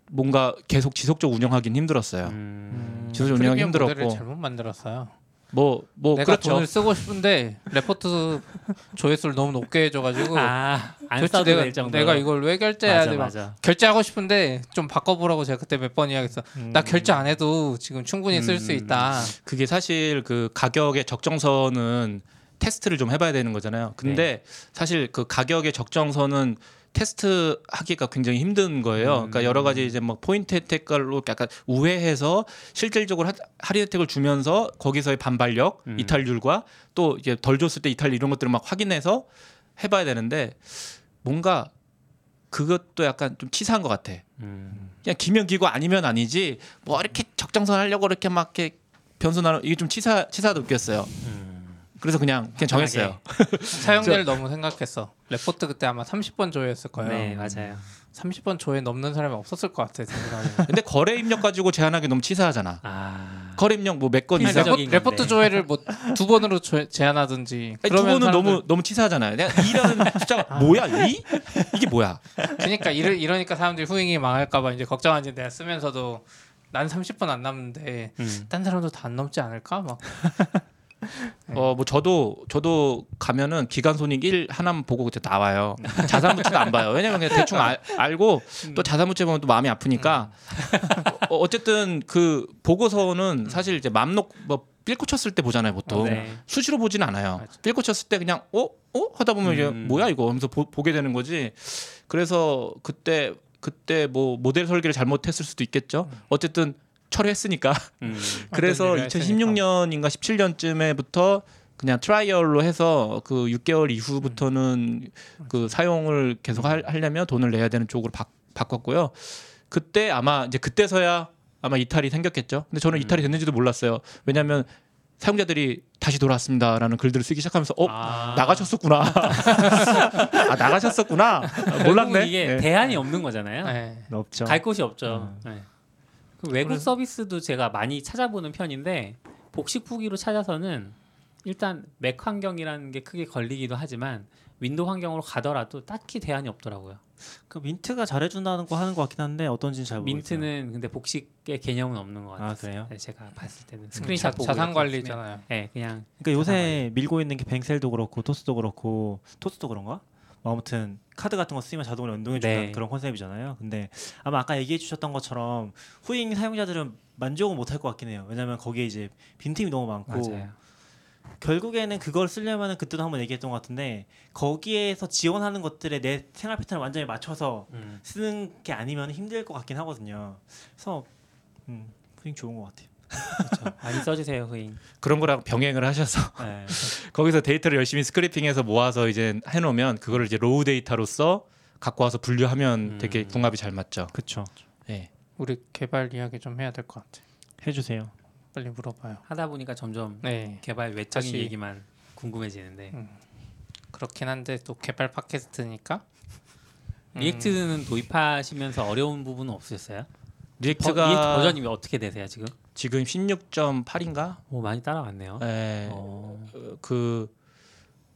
뭔가 계속 지속적 운영하기는 힘들었어요. 음. 지속적 운영하기 힘들었고 잘못 만들었어요. 뭐뭐 내가 그렇죠. 돈을 쓰고 싶은데 레포트 조회수를 너무 높게 해줘가지고 아, 안 써도 내가, 될 정도. 내가 이걸 왜 결제해야 맞아 돼? 막 맞아. 결제하고 싶은데 좀 바꿔보라고 제가 그때 몇 번 이야기했어. 음. 나 결제 안 해도 지금 충분히 쓸수 음. 있다. 그게 사실 그 가격의 적정선은 테스트를 좀 해봐야 되는 거잖아요. 근데 사실 그 가격의 적정선은 테스트 하기가 굉장히 힘든 거예요. 그러니까 여러 가지 이제 뭐 포인트 혜택으로 약간 우회해서 실질적으로 하- 할인 혜택을 주면서 거기서의 반발력, 음. 이탈률과 또 이제 덜 줬을 때 이탈 이런 것들을 막 확인해서 해봐야 되는데 뭔가 그것도 약간 좀 치사한 것 같아. 음. 그냥 기면 기고 아니면 아니지 뭐 이렇게 적정선 하려고 이렇게 막 이렇게 변수 나누 이게 좀 치사 치사도 느꼈어요. 음. 그래서 그냥 그냥 정했어요. 사용자를 너무 생각했어. 레포트 그때 아마 30번 조회했을 거예요. 네 맞아요. 30번 조회 넘는 사람이 없었을 것 같아. 제 생각에. 근데 거래 입력 가지고 제한하기 너무 치사하잖아. 아. 거래 입력 뭐몇건 아니, 이상 레포, 레포트. 조회를 뭐 두 번으로 조, 제한하든지. 아니, 두 번은 사람들- 너무 너무 치사하잖아요. 내가 2라는 숫자가 뭐야 이? 이게 뭐야? 그러니까 이러, 이러니까 사람들이 후잉이 망할까 봐 이제 걱정하지 내가 쓰면서도 난 30분 안 남는데 음. 딴 사람도 다 안 넘지 않을까 막 어 뭐 저도 저도 가면은 기간 손익 1 하나만 보고 그때 나와요. 자산 부채도 안 봐요. 왜냐면 그냥 대충 알, 알고 또 자산 부채 보면 또 마음이 아프니까 어, 어쨌든 그 보고서는 사실 이제 맘 놓고 뭐 삘고 쳤을 때 보잖아요 보통 네. 수시로 보지는 않아요. 쳤을 때 그냥 어? 어? 하다 보면 이제 음. 뭐야 이거 하면서 보, 보게 되는 거지. 그래서 그때 그때 뭐 모델 설계를 잘못했을 수도 있겠죠. 어쨌든 처리했으니까. 음. 그래서 일을 2016년인가 17년쯤에부터 그냥 trial로 해서 그 6개월 이후부터는 그 사용을 계속 할, 하려면 돈을 내야 되는 쪽으로 바, 바꿨고요. 그때 아마 이제 그때서야 아마 이탈이 생겼겠죠. 근데 저는 이탈이 됐는지도 몰랐어요. 왜냐하면 사용자들이 다시 돌아왔습니다라는 글들을 쓰기 시작하면서 어 아. 나가셨었구나. 아 나가셨었구나. 몰랐네. 이게 네. 대안이 없는 거잖아요. 네. 없죠. 갈 곳이 없죠. 음. 네. 그 외국 그래서- 서비스도 제가 많이 찾아보는 편인데 복식 부기로 찾아서는 일단 맥 환경이라는 게 크게 걸리기도 하지만 윈도우 환경으로 가더라도 딱히 대안이 없더라고요. 그 Mint가 잘해준다는 거 하는 것 같긴 한데 어떤지는 잘 모르겠어요. Mint는 근데 복식의 개념은 없는 것 같아요. 아 그래요? 네, 제가 봤을 때는 자, 스크린샷 보고 자산 이렇게 관리잖아요. 있으면, 네, 그냥 그러니까 요새 밀고 있는 게 뱅샐도 그렇고 토스도 그렇고 토스도 그런가? 뭐 아무튼 카드 같은 거 쓰면 자동으로 연동해 주는 네. 그런 컨셉이잖아요. 근데 아마 아까 얘기해 주셨던 것처럼 후잉 사용자들은 만족은 못할 것 같긴 해요. 왜냐면 거기에 이제 빈틈이 너무 많고 맞아요. 결국에는 그걸 쓰려면은 그때도 한번 얘기했던 것 같은데 거기에서 지원하는 것들에 내 생활 패턴을 완전히 맞춰서 음. 쓰는 게 아니면 힘들 것 같긴 하거든요. 그래서 음, 후잉 좋은 것 같아요. 그렇죠. 많이 써주세요 후잉. 그런 거랑 병행을 하셔서 네. 거기서 데이터를 열심히 scraping해서 모아서 이제 해놓으면 그거를 이제 raw data로서 갖고 와서 분류하면 되게 음. 궁합이 잘 맞죠. 그쵸. 예. 우리 개발 이야기 좀 해야 될 것 같아. 해주세요. 빨리 물어봐요. 하다 보니까 점점 네. 개발 외적인 다시- 얘기만 궁금해지는데 음. 그렇긴 한데 또 개발 팟캐스트니까. 음, React는 도입하시면서 어려운 부분은 없으셨어요? React가 버, React 버전이 어떻게 되세요 지금? 지금 16.8인가? 오 많이 따라왔네요. 예. 어. 어, 그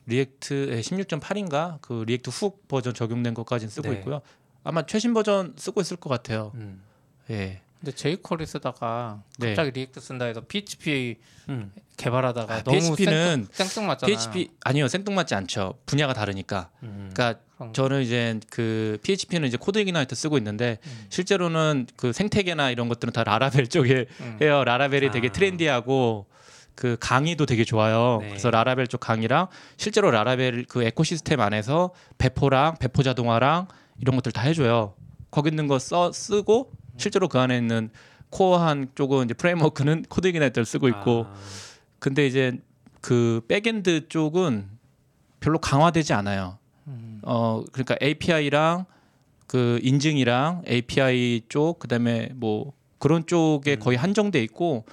React 예, 16.8인가? 그 React Hook 버전 적용된 것까지는 쓰고 네. 있고요. 아마 최신 버전 쓰고 있을 것 같아요. 음. 예. 근데 jQuery 쓰다가 네. 갑자기 React 쓴다 해서 PHP 음. 개발하다가 아, 너무 PHP 는 생뚱, 생뚱 맞잖아. PHP 아니요 생뚱맞지 않죠. 분야가 다르니까. 음. 그러니까. 저는 이제 그 PHP는 이제 CodeIgniter 쓰고 있는데 음. 실제로는 그 생태계나 이런 것들은 다 Laravel 쪽에 음. 해요. Laravel이 되게 아. trendy하고 그 강의도 되게 좋아요. 네. 그래서 Laravel 쪽 강의랑 실제로 Laravel 그 ecosystem 안에서 배포랑 배포 자동화랑 이런 것들 다 해줘요. 거기 있는 거 써 쓰고 실제로 그 안에 있는 core한 쪽은 이제 framework는 CodeIgniter를 쓰고 있고 아. 근데 이제 그 backend 쪽은 별로 강화되지 않아요. 음. 어 그러니까 API랑 그 인증이랑 API 쪽 그다음에 뭐 그런 쪽에 음. 거의 한정돼 있고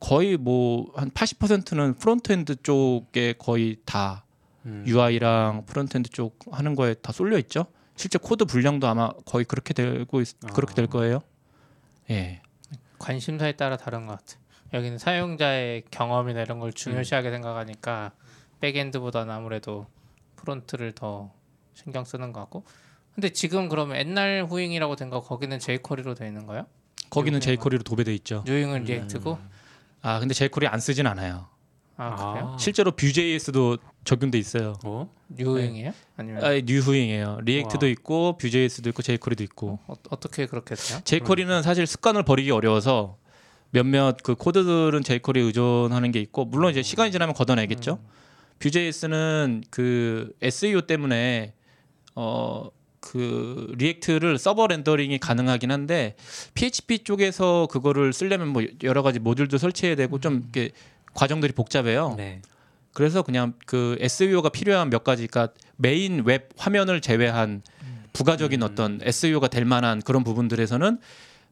거의 뭐 한 80%는 frontend 쪽에 거의 다 음. UI랑 frontend 쪽 하는 거에 다 쏠려 있죠. 실제 코드 분량도 아마 거의 그렇게 되고 있, 그렇게 아. 될 거예요. 예. 관심사에 따라 다른 것 같아. 여기는 사용자의 경험이나 이런 걸 중요시하게 생각하니까 backend보다는 아무래도 front를 더 신경 쓰는 것 같고. 근데 지금 그러면 옛날 후잉이라고 된 거 거기는 jQuery로 돼 있는 거예요? 거기는 jQuery로 도배돼 있죠. 뉴후잉은 음. React고. 아 근데 jQuery 안 쓰진 않아요. 아 그래요? 실제로 Vue.js도 적용돼 있어요. 어? 뉴후잉이에요? 아니면 아, 뉴후잉이에요. React도 와. 있고 Vue.js도 있고 jQuery도 있고. 어, 어떻게 그렇게 돼요? jQuery는 사실 습관을 버리기 어려워서 몇몇 그 코드들은 jQuery 의존하는 게 있고 물론 이제 시간이 지나면 걷어내겠죠. Vue.js는 그 SEO 때문에 어 그 React를 서버 렌더링이 가능하긴 한데 PHP 쪽에서 그거를 쓰려면 뭐 여러 가지 모듈도 설치해야 되고 좀 이렇게 과정들이 복잡해요. 네. 그래서 그냥 그 SEO가 필요한 몇 가지, 그러니까 메인 웹 화면을 제외한 부가적인 음. 어떤 SEO가 될 만한 그런 부분들에서는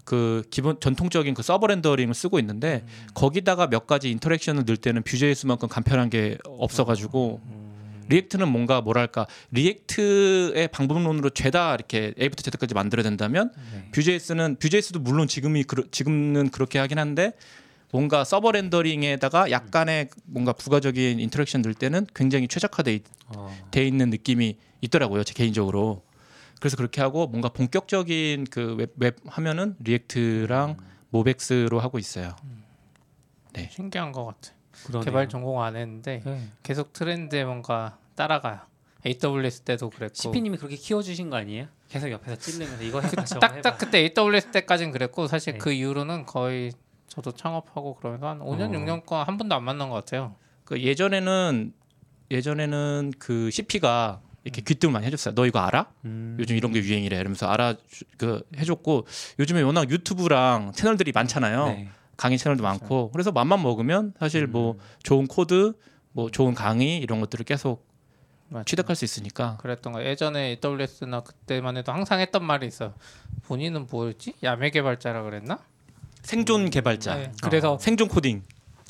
그 기본 전통적인 그 서버 렌더링을 쓰고 있는데 거기다가 몇 가지 interaction을 넣을 때는 Vue.js만큼 간편한 게 없어가지고 React는 뭔가 뭐랄까 React의 방법론으로 죄다 이렇게 A부터 Z까지 만들어야 된다면 네. Vue.js는 Vue.js도 물론 지금이 지금은 그렇게 하긴 한데 뭔가 서버 렌더링에다가 약간의 뭔가 부가적인 interaction 넣을 때는 굉장히 최적화돼 있, 어. 돼 있는 느낌이 있더라고요 제 개인적으로 그래서 그렇게 하고 뭔가 본격적인 그 웹 웹 화면은 React랑 MobX로 하고 있어요 신기한 것 같아. 그러네요. 개발 전공 안 했는데 네. 계속 트렌드에 뭔가 따라가요. AWS 때도 그랬고. CP님이 그렇게 키워주신 거 아니에요? 계속 옆에서 찔르면서 이거 해봐 저거 해봐. 딱딱 그때 AWS 때까지는 그랬고 사실 네. 그 이후로는 거의 저도 창업하고 그러면서 한 5년 어. 6년 동안 한 번도 안 만난 것 같아요. 그 예전에는 예전에는 그 CP가 이렇게 귀뜸을 많이 해줬어요 너 이거 알아? 음. 요즘 이런 게 유행이래 이러면서 알아 그 해줬고 요즘에 워낙 유튜브랑 채널들이 많잖아요 네. 강의 채널도 많고 그래서 맘만 먹으면 사실 뭐 좋은 코드 뭐 좋은 강의 이런 것들을 계속 맞아요. 취득할 수 있으니까 그랬던 거 예전에 AWS나 그때만 해도 항상 했던 말이 있어. 본인은 뭐였지? 야매 개발자라 그랬나? 생존 개발자 네. 그래서 생존 코딩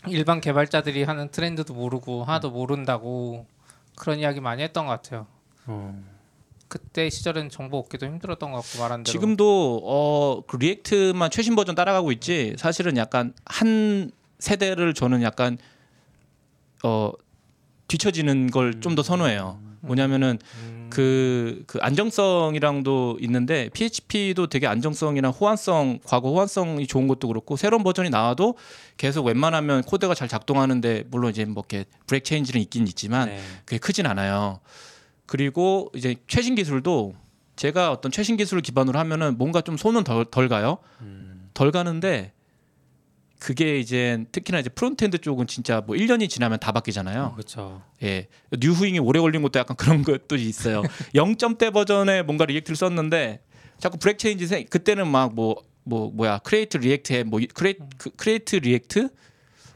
일반 개발자들이 하는 트렌드도 모르고 하나도 모른다고 그런 이야기 많이 했던 것 같아요. 어. 그때 시절엔 정보 얻기도 힘들었던 것 같고 말한 대로. 지금도 어 그 React만 최신 버전 따라가고 있지 사실은 약간 한 세대를 저는 약간 어 뒤처지는 걸 좀더 선호해요. 뭐냐면은 음, 그, 그 안정성이랑도 있는데 PHP도 되게 안정성이랑 호환성, 과거 호환성이 좋은 것도 그렇고 새로운 버전이 나와도 계속 웬만하면 코드가 잘 작동하는데 물론 이제 뭐 이렇게 break change는 있긴 있지만 네. 그게 크진 않아요. 그리고 이제 최신 기술도 제가 어떤 최신 기술을 기반으로 하면은 뭔가 좀 손은 덜, 덜 가요. 음. 덜 가는데 그게 이제 특히나 이제 frontend 쪽은 진짜 뭐 1년이 지나면 다 바뀌잖아요. 그렇죠. 예. 뉴후잉이 오래 걸린 것도 약간 그런 것도 있어요. 0점대 버전의 뭔가 React를 썼는데 자꾸 break change 생 그때는 막뭐뭐 뭐야 create React에 뭐 create create React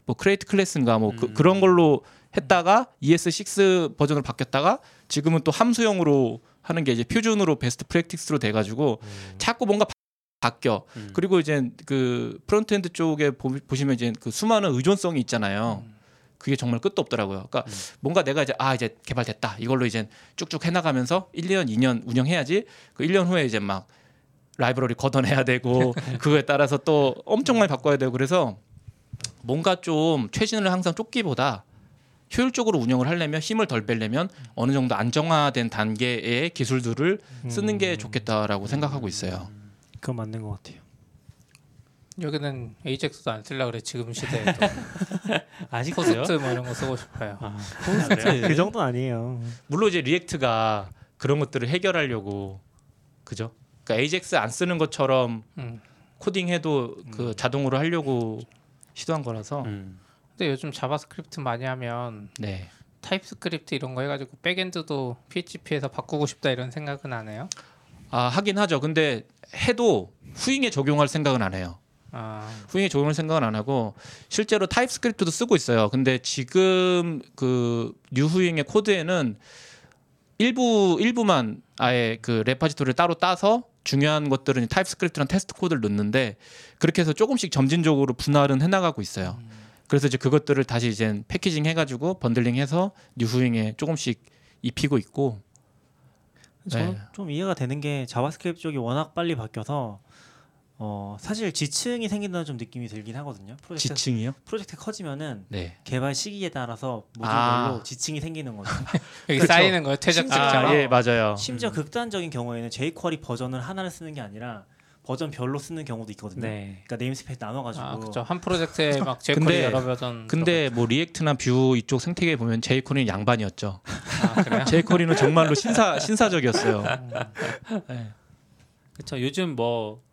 뭐 create class인가 뭐 그, 그런 걸로 했다가 ES6 버전으로 바뀌었다가 지금은 또 함수형으로 하는 게 이제 표준으로 best practice로 돼가지고 자꾸 뭔가 바- 바뀌어. 음. 그리고 이제 그 frontend 쪽에 보, 보시면 이제 그 수많은 의존성이 있잖아요. 그게 정말 끝도 없더라고요. 그러니까 뭔가 내가 이제 아 이제 개발됐다. 이걸로 이제 쭉쭉 해 나가면서 1년, 2년 운영해야지. 그 1년 후에 이제 막 라이브러리 걷어내야 되고 그거에 따라서 또 엄청 많이 바꿔야 되고 그래서 뭔가 좀 최신을 항상 쫓기보다 효율적으로 운영을 하려면 힘을 덜 빼려면 어느 정도 안정화된 단계의 기술들을 쓰는 게 좋겠다라고 생각하고 있어요. 그건 맞는 것 같아요. 여기는 AJAX도 안 쓸라 그래 지금 시대에도 아직도요? 포스트 뭐 이런 거 쓰고 싶어요. 아, 그 정도는 아니에요. 물론 이제 React가 그런 것들을 해결하려고 그죠? 그러니까 AJAX 안 쓰는 것처럼 음. 코딩해도 그 자동으로 하려고 시도한 거라서 음. 근데 요즘 JavaScript 많이 하면 네. TypeScript 이런 거 해가지고 backend도 PHP에서 바꾸고 싶다 이런 생각은 안 해요? 아 하긴 하죠. 근데 해도 후잉에 적용할 생각은 안 해요. 아, 후잉에 적용할 생각은 안 하고 실제로 TypeScript도 쓰고 있어요. 근데 지금 그 뉴후잉의 코드에는 일부 일부만 아예 그 repository를 따로 따서 중요한 것들은 TypeScript랑 테스트 코드를 넣는데 그렇게 해서 조금씩 점진적으로 분할은 해나가고 있어요. 그래서 이제 그것들을 다시 이제 packaging 해가지고 bundling 해서 뉴후잉에 조금씩 입히고 있고 저는 네. 좀 이해가 되는 게 JavaScript 쪽이 워낙 빨리 바뀌어서 어 사실 지층이 생긴다는 좀 느낌이 들긴 하거든요. 프로젝트 지층이요. 프로젝트 커지면은 네. 개발 시기에 따라서 모듈별로 아. 지층이 생기는 거죠. 여기 그쵸. 쌓이는 거예요 퇴적층처럼. 아, 예, 맞아요. 심지어 극단적인 경우에는 jQuery 버전을 하나를 쓰는 게 아니라 버전별로 쓰는 경우도 있거든요. 네. 그러니까 namespace 나눠가지고 아, 그렇죠. 한 프로젝트에 막 근데- 여러 버전. 근데 뭐 React나 Vue 이쪽 생태계 보면 jQuery는 양반이었죠. 아, 그래요? jQuery는 정말로 신사 신사적이었어요. 네. 그렇죠. 요즘 뭐,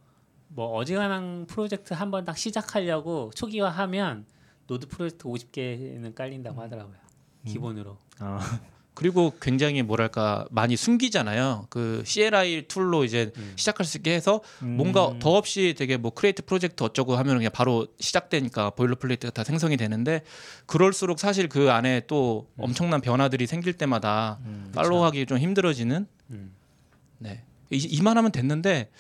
뭐 어지간한 프로젝트 한 번 딱 시작하려고 초기화하면 Node 프로젝트 50개는 깔린다고 하더라고요. 기본으로. 아, 그리고 굉장히 뭐랄까 많이 숨기잖아요. 그 CLI tool로 이제 음. 시작할 수 있게 해서 음. 뭔가 더 없이 되게 뭐 create project 어쩌고 하면 그냥 바로 시작되니까 boilerplate가 다 생성이 되는데 그럴수록 사실 그 안에 또 엄청난 변화들이 생길 때마다 음, 팔로우하기 좀 힘들어지는 음. 네 이, 이만하면 됐는데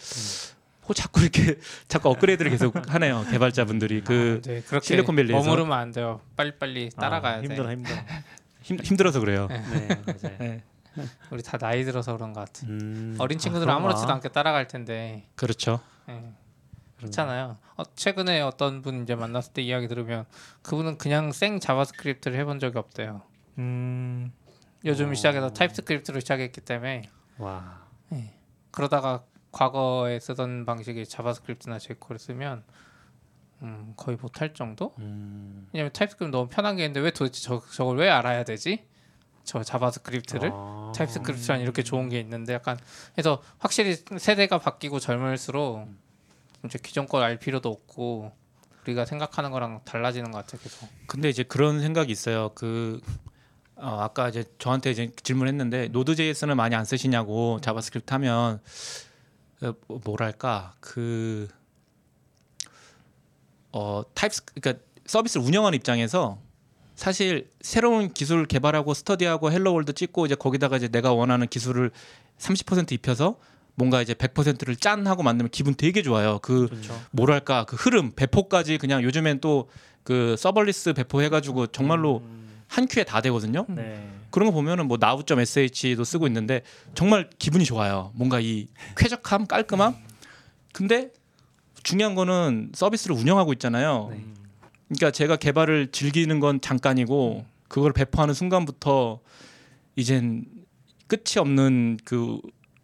어, 자꾸 이렇게 자꾸 업그레이드를 계속 하네요 개발자분들이 그 네, 그렇게 실리콘밸리에서. 머무르면 안 돼요. 빨리빨리 아, 따라가야 돼. 힘들어 힘들어. 힘, 힘들어서 그래요. 네, 맞아요. 네. 우리 다 나이 들어서 그런 것 같아. 음. 어린 친구들은 그런가? 아무렇지도 않게 따라갈 텐데. 그렇죠. 예. 그렇잖아요. 어, 최근에 어떤 분 이제 만났을 때 이야기 들으면 그분은 그냥 생 JavaScript를 해본 적이 없대요. 음, 요즘 어. 시작해서 TypeScript로 시작했기 때문에 와. 그러다가 과거에 쓰던 방식의 JavaScript나 jQuery를 쓰면 음, 거의 못할 정도? 음. 왜냐면 TypeScript 너무 편한 게 있는데 왜 도대체 저, 저걸 왜 알아야 되지? 저 JavaScript를 아. TypeScript란 이렇게 좋은 게 있는데 약간 그래서 확실히 세대가 바뀌고 젊을수록 이제 기존 걸 알 필요도 없고 우리가 생각하는 거랑 달라지는 것 같아 계속. 근데 이제 그런 생각이 있어요. 그 어, 아까 이제 저한테 이제 질문했는데 Node.js는 많이 안 쓰시냐고 JavaScript 하면 어, 뭐- 뭐랄까 그 어, TypeS- 그러니까 서비스를 운영하는 입장에서 사실 새로운 기술 개발하고 스터디하고 Hello World 찍고 이제 거기다가 이제 내가 원하는 기술을 30% 입혀서 뭔가 이제 100%를 짠 하고 만들면 기분 되게 좋아요. 그 그렇죠. 뭐랄까 그 흐름 배포까지 그냥 요즘엔 또 그 서벌리스 배포해가지고 정말로 한 큐에 다 되거든요. 네. 그런 거 보면은 뭐 나우.sh도 쓰고 있는데 정말 기분이 좋아요. 뭔가 이 쾌적함, 깔끔함. 근데 중요한 거는 서비스를 운영하고 있잖아요. 네. 그러니까 제가 개발을 즐기는 건 잠깐이고 그걸 배포하는 순간부터 이젠 끝이 없는 그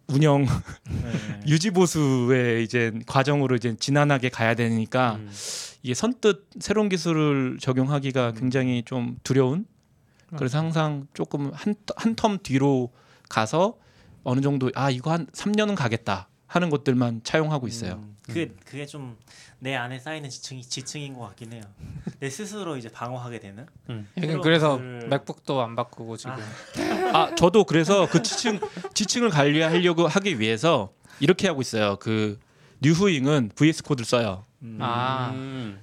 운영 네. 유지 보수의 이제 과정으로 이제 지난하게 가야 되니까 음. 이게 선뜻 새로운 기술을 적용하기가 굉장히 좀 두려운 그래서 항상 조금 한 한 텀 뒤로 가서 어느 정도 아 이거 한 3년은 가겠다 하는 것들만 차용하고 있어요. 음, 그게 그게 좀 내 안에 쌓이는 지층이 지층인 것 같긴 해요. 내 스스로 이제 방어하게 되는. 음. 새로운 그래서 기술을- MacBook도 안 바꾸고 지금 아 저도 그래서 그 지층 지층을 관리하려고 하기 위해서 이렇게 하고 있어요. 그 뉴후잉은 VS Code를 써요. 음. 아.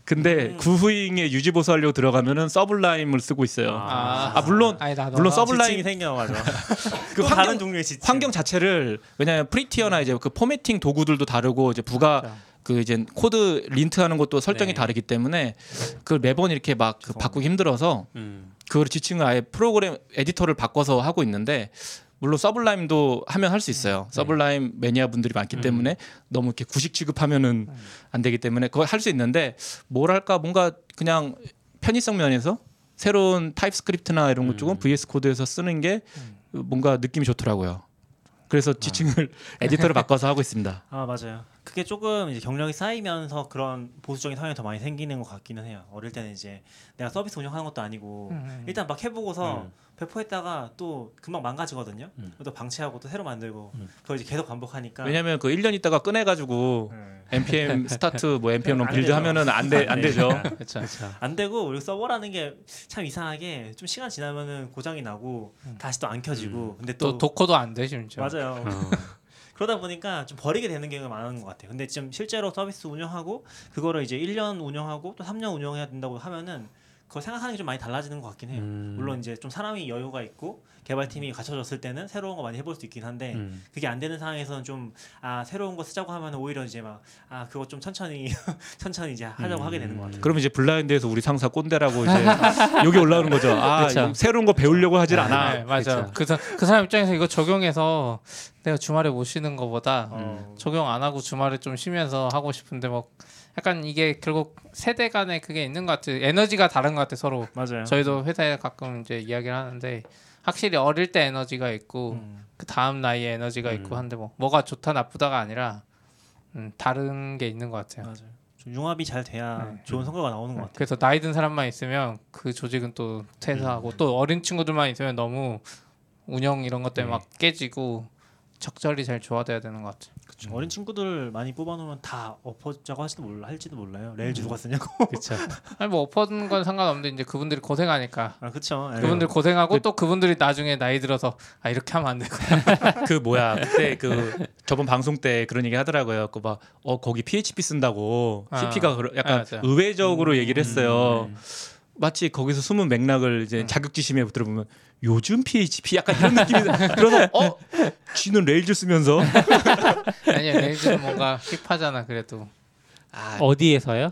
근데 음. 구후잉에 유지 보수하려고 들어가면은 Sublime을 쓰고 있어요. 아, 아, 물론 아니, 물론 나- Sublime- 지층이 생겨 맞아. 그또 환경 다른 종류의 지층. 환경 자체를 왜냐하면 Prettier나 이제 그 formatting 도구들도 다르고 이제 부가 그렇죠. 그 이제 코드 lint하는 것도 설정이 네. 다르기 때문에 그걸 매번 이렇게 막그 죄송합니다. 바꾸기 힘들어서 음. 그걸 지칭을 아예 프로그램 에디터를 바꿔서 하고 있는데 물론 Sublime도 하면 할 수 있어요. 네. Sublime 매니아 분들이 많기 음. 때문에 너무 이렇게 구식 취급하면은 음. 안 되기 때문에 그걸 할 수 있는데 뭐랄까 뭔가 그냥 편의성 면에서 새로운 TypeScript나 이런 것 쪽은 음. VS Code에서 쓰는 게 음. 뭔가 느낌이 좋더라고요. 그래서 지칭을 에디터를 바꿔서 하고 있습니다. 아 맞아요. 그게 조금 이제 경력이 쌓이면서 그런 보수적인 성향이 더 많이 생기는 것 같기는 해요. 어릴 때는 이제 내가 서비스 운영하는 것도 아니고 음. 일단 막 해보고서 음. 배포했다가 또 금방 망가지거든요. 음. 또 방치하고 또 새로 만들고 음. 그걸 이제 계속 반복하니까. 왜냐하면 그 1년 있다가 꺼내가지고 네. npm start 뭐 npm run build 되죠. 하면은 안돼안 되죠. 그렇죠. 그렇죠. 안 되고 우리 서버라는 게 참 이상하게 좀 시간 지나면은 고장이 나고 음. 다시 또 안 켜지고 근데 또 또, Docker도 안 돼 심지어. 맞아요. 어. 그러다 보니까 좀 버리게 되는 경우가 많은 것 같아요. 근데 지금 실제로 서비스 운영하고 그거를 이제 1년 운영하고 또 3년 운영해야 된다고 하면은 그거 생각하는 게 좀 많이 달라지는 것 같긴 해요. 음. 물론 이제 좀 사람이 여유가 있고 개발팀이 갖춰졌을 때는 새로운 거 많이 해볼 수 있긴 한데 음. 그게 안 되는 상황에서는 좀 아 새로운 거 쓰자고 하면 오히려 이제 막 아 그거 좀 천천히 천천히 이제 하자고 음. 하게 되는 것 같아요. 그러면 이제 블라인드에서 우리 상사 꼰대라고 이제 여기 올라오는 거죠. 아 새로운 거 배우려고 하질 않아. 네, 맞아. 그쵸. 그, 사, 그 사람 입장에서 이거 적용해서 내가 주말에 못 쉬는 거보다 어. 적용 안 하고 주말에 좀 쉬면서 하고 싶은데 뭐 약간 이게 결국 세대 간에 그게 있는 것 같아요. 에너지가 다른 것 같아 서로. 맞아요. 저희도 회사에 가끔 이제 이야기를 하는데 확실히 어릴 때 에너지가 있고 음. 그 다음 나이에 에너지가 있고 음. 한데 뭐 뭐가 좋다 나쁘다가 아니라 음, 다른 게 있는 것 같아요. 맞아요. 좀 융합이 잘 돼야 네. 좋은 성과가 나오는 것 같아요. 그래서 나이 든 사람만 있으면 그 조직은 또 퇴사하고 또 어린 친구들만 있으면 너무 운영 이런 것 때문에 네. 막 깨지고 적절히 잘 조화돼야 되는 것 같아요. 그쵸. 어린 친구들 많이 뽑아놓으면 다 엎자고 할지도 몰라 할지도 몰라요. 음. Rails 누가 쓰냐고. 그렇죠. 아니 뭐 엎어는 건 상관없는데 이제 그분들이 고생하니까 아 그쵸. 예. 그분들 고생하고 또 그분들이 나중에 나이 들어서 아 이렇게 하면 안 되고 그 뭐야 그때 그 저번 방송 때 그런 얘기 하더라고요. 그 막 어 거기 PHP 쓴다고 아. CP가 약간 아. 의외적으로 얘기를 했어요. 음. 마치 거기서 숨은 맥락을 이제 음. 자격지심에 들어보면 요즘 PHP 약간 이런 느낌이 그래서 어 지는 Rails 쓰면서 아니야 Rails는 뭔가 힙하잖아 그래도 아, 어디에서요?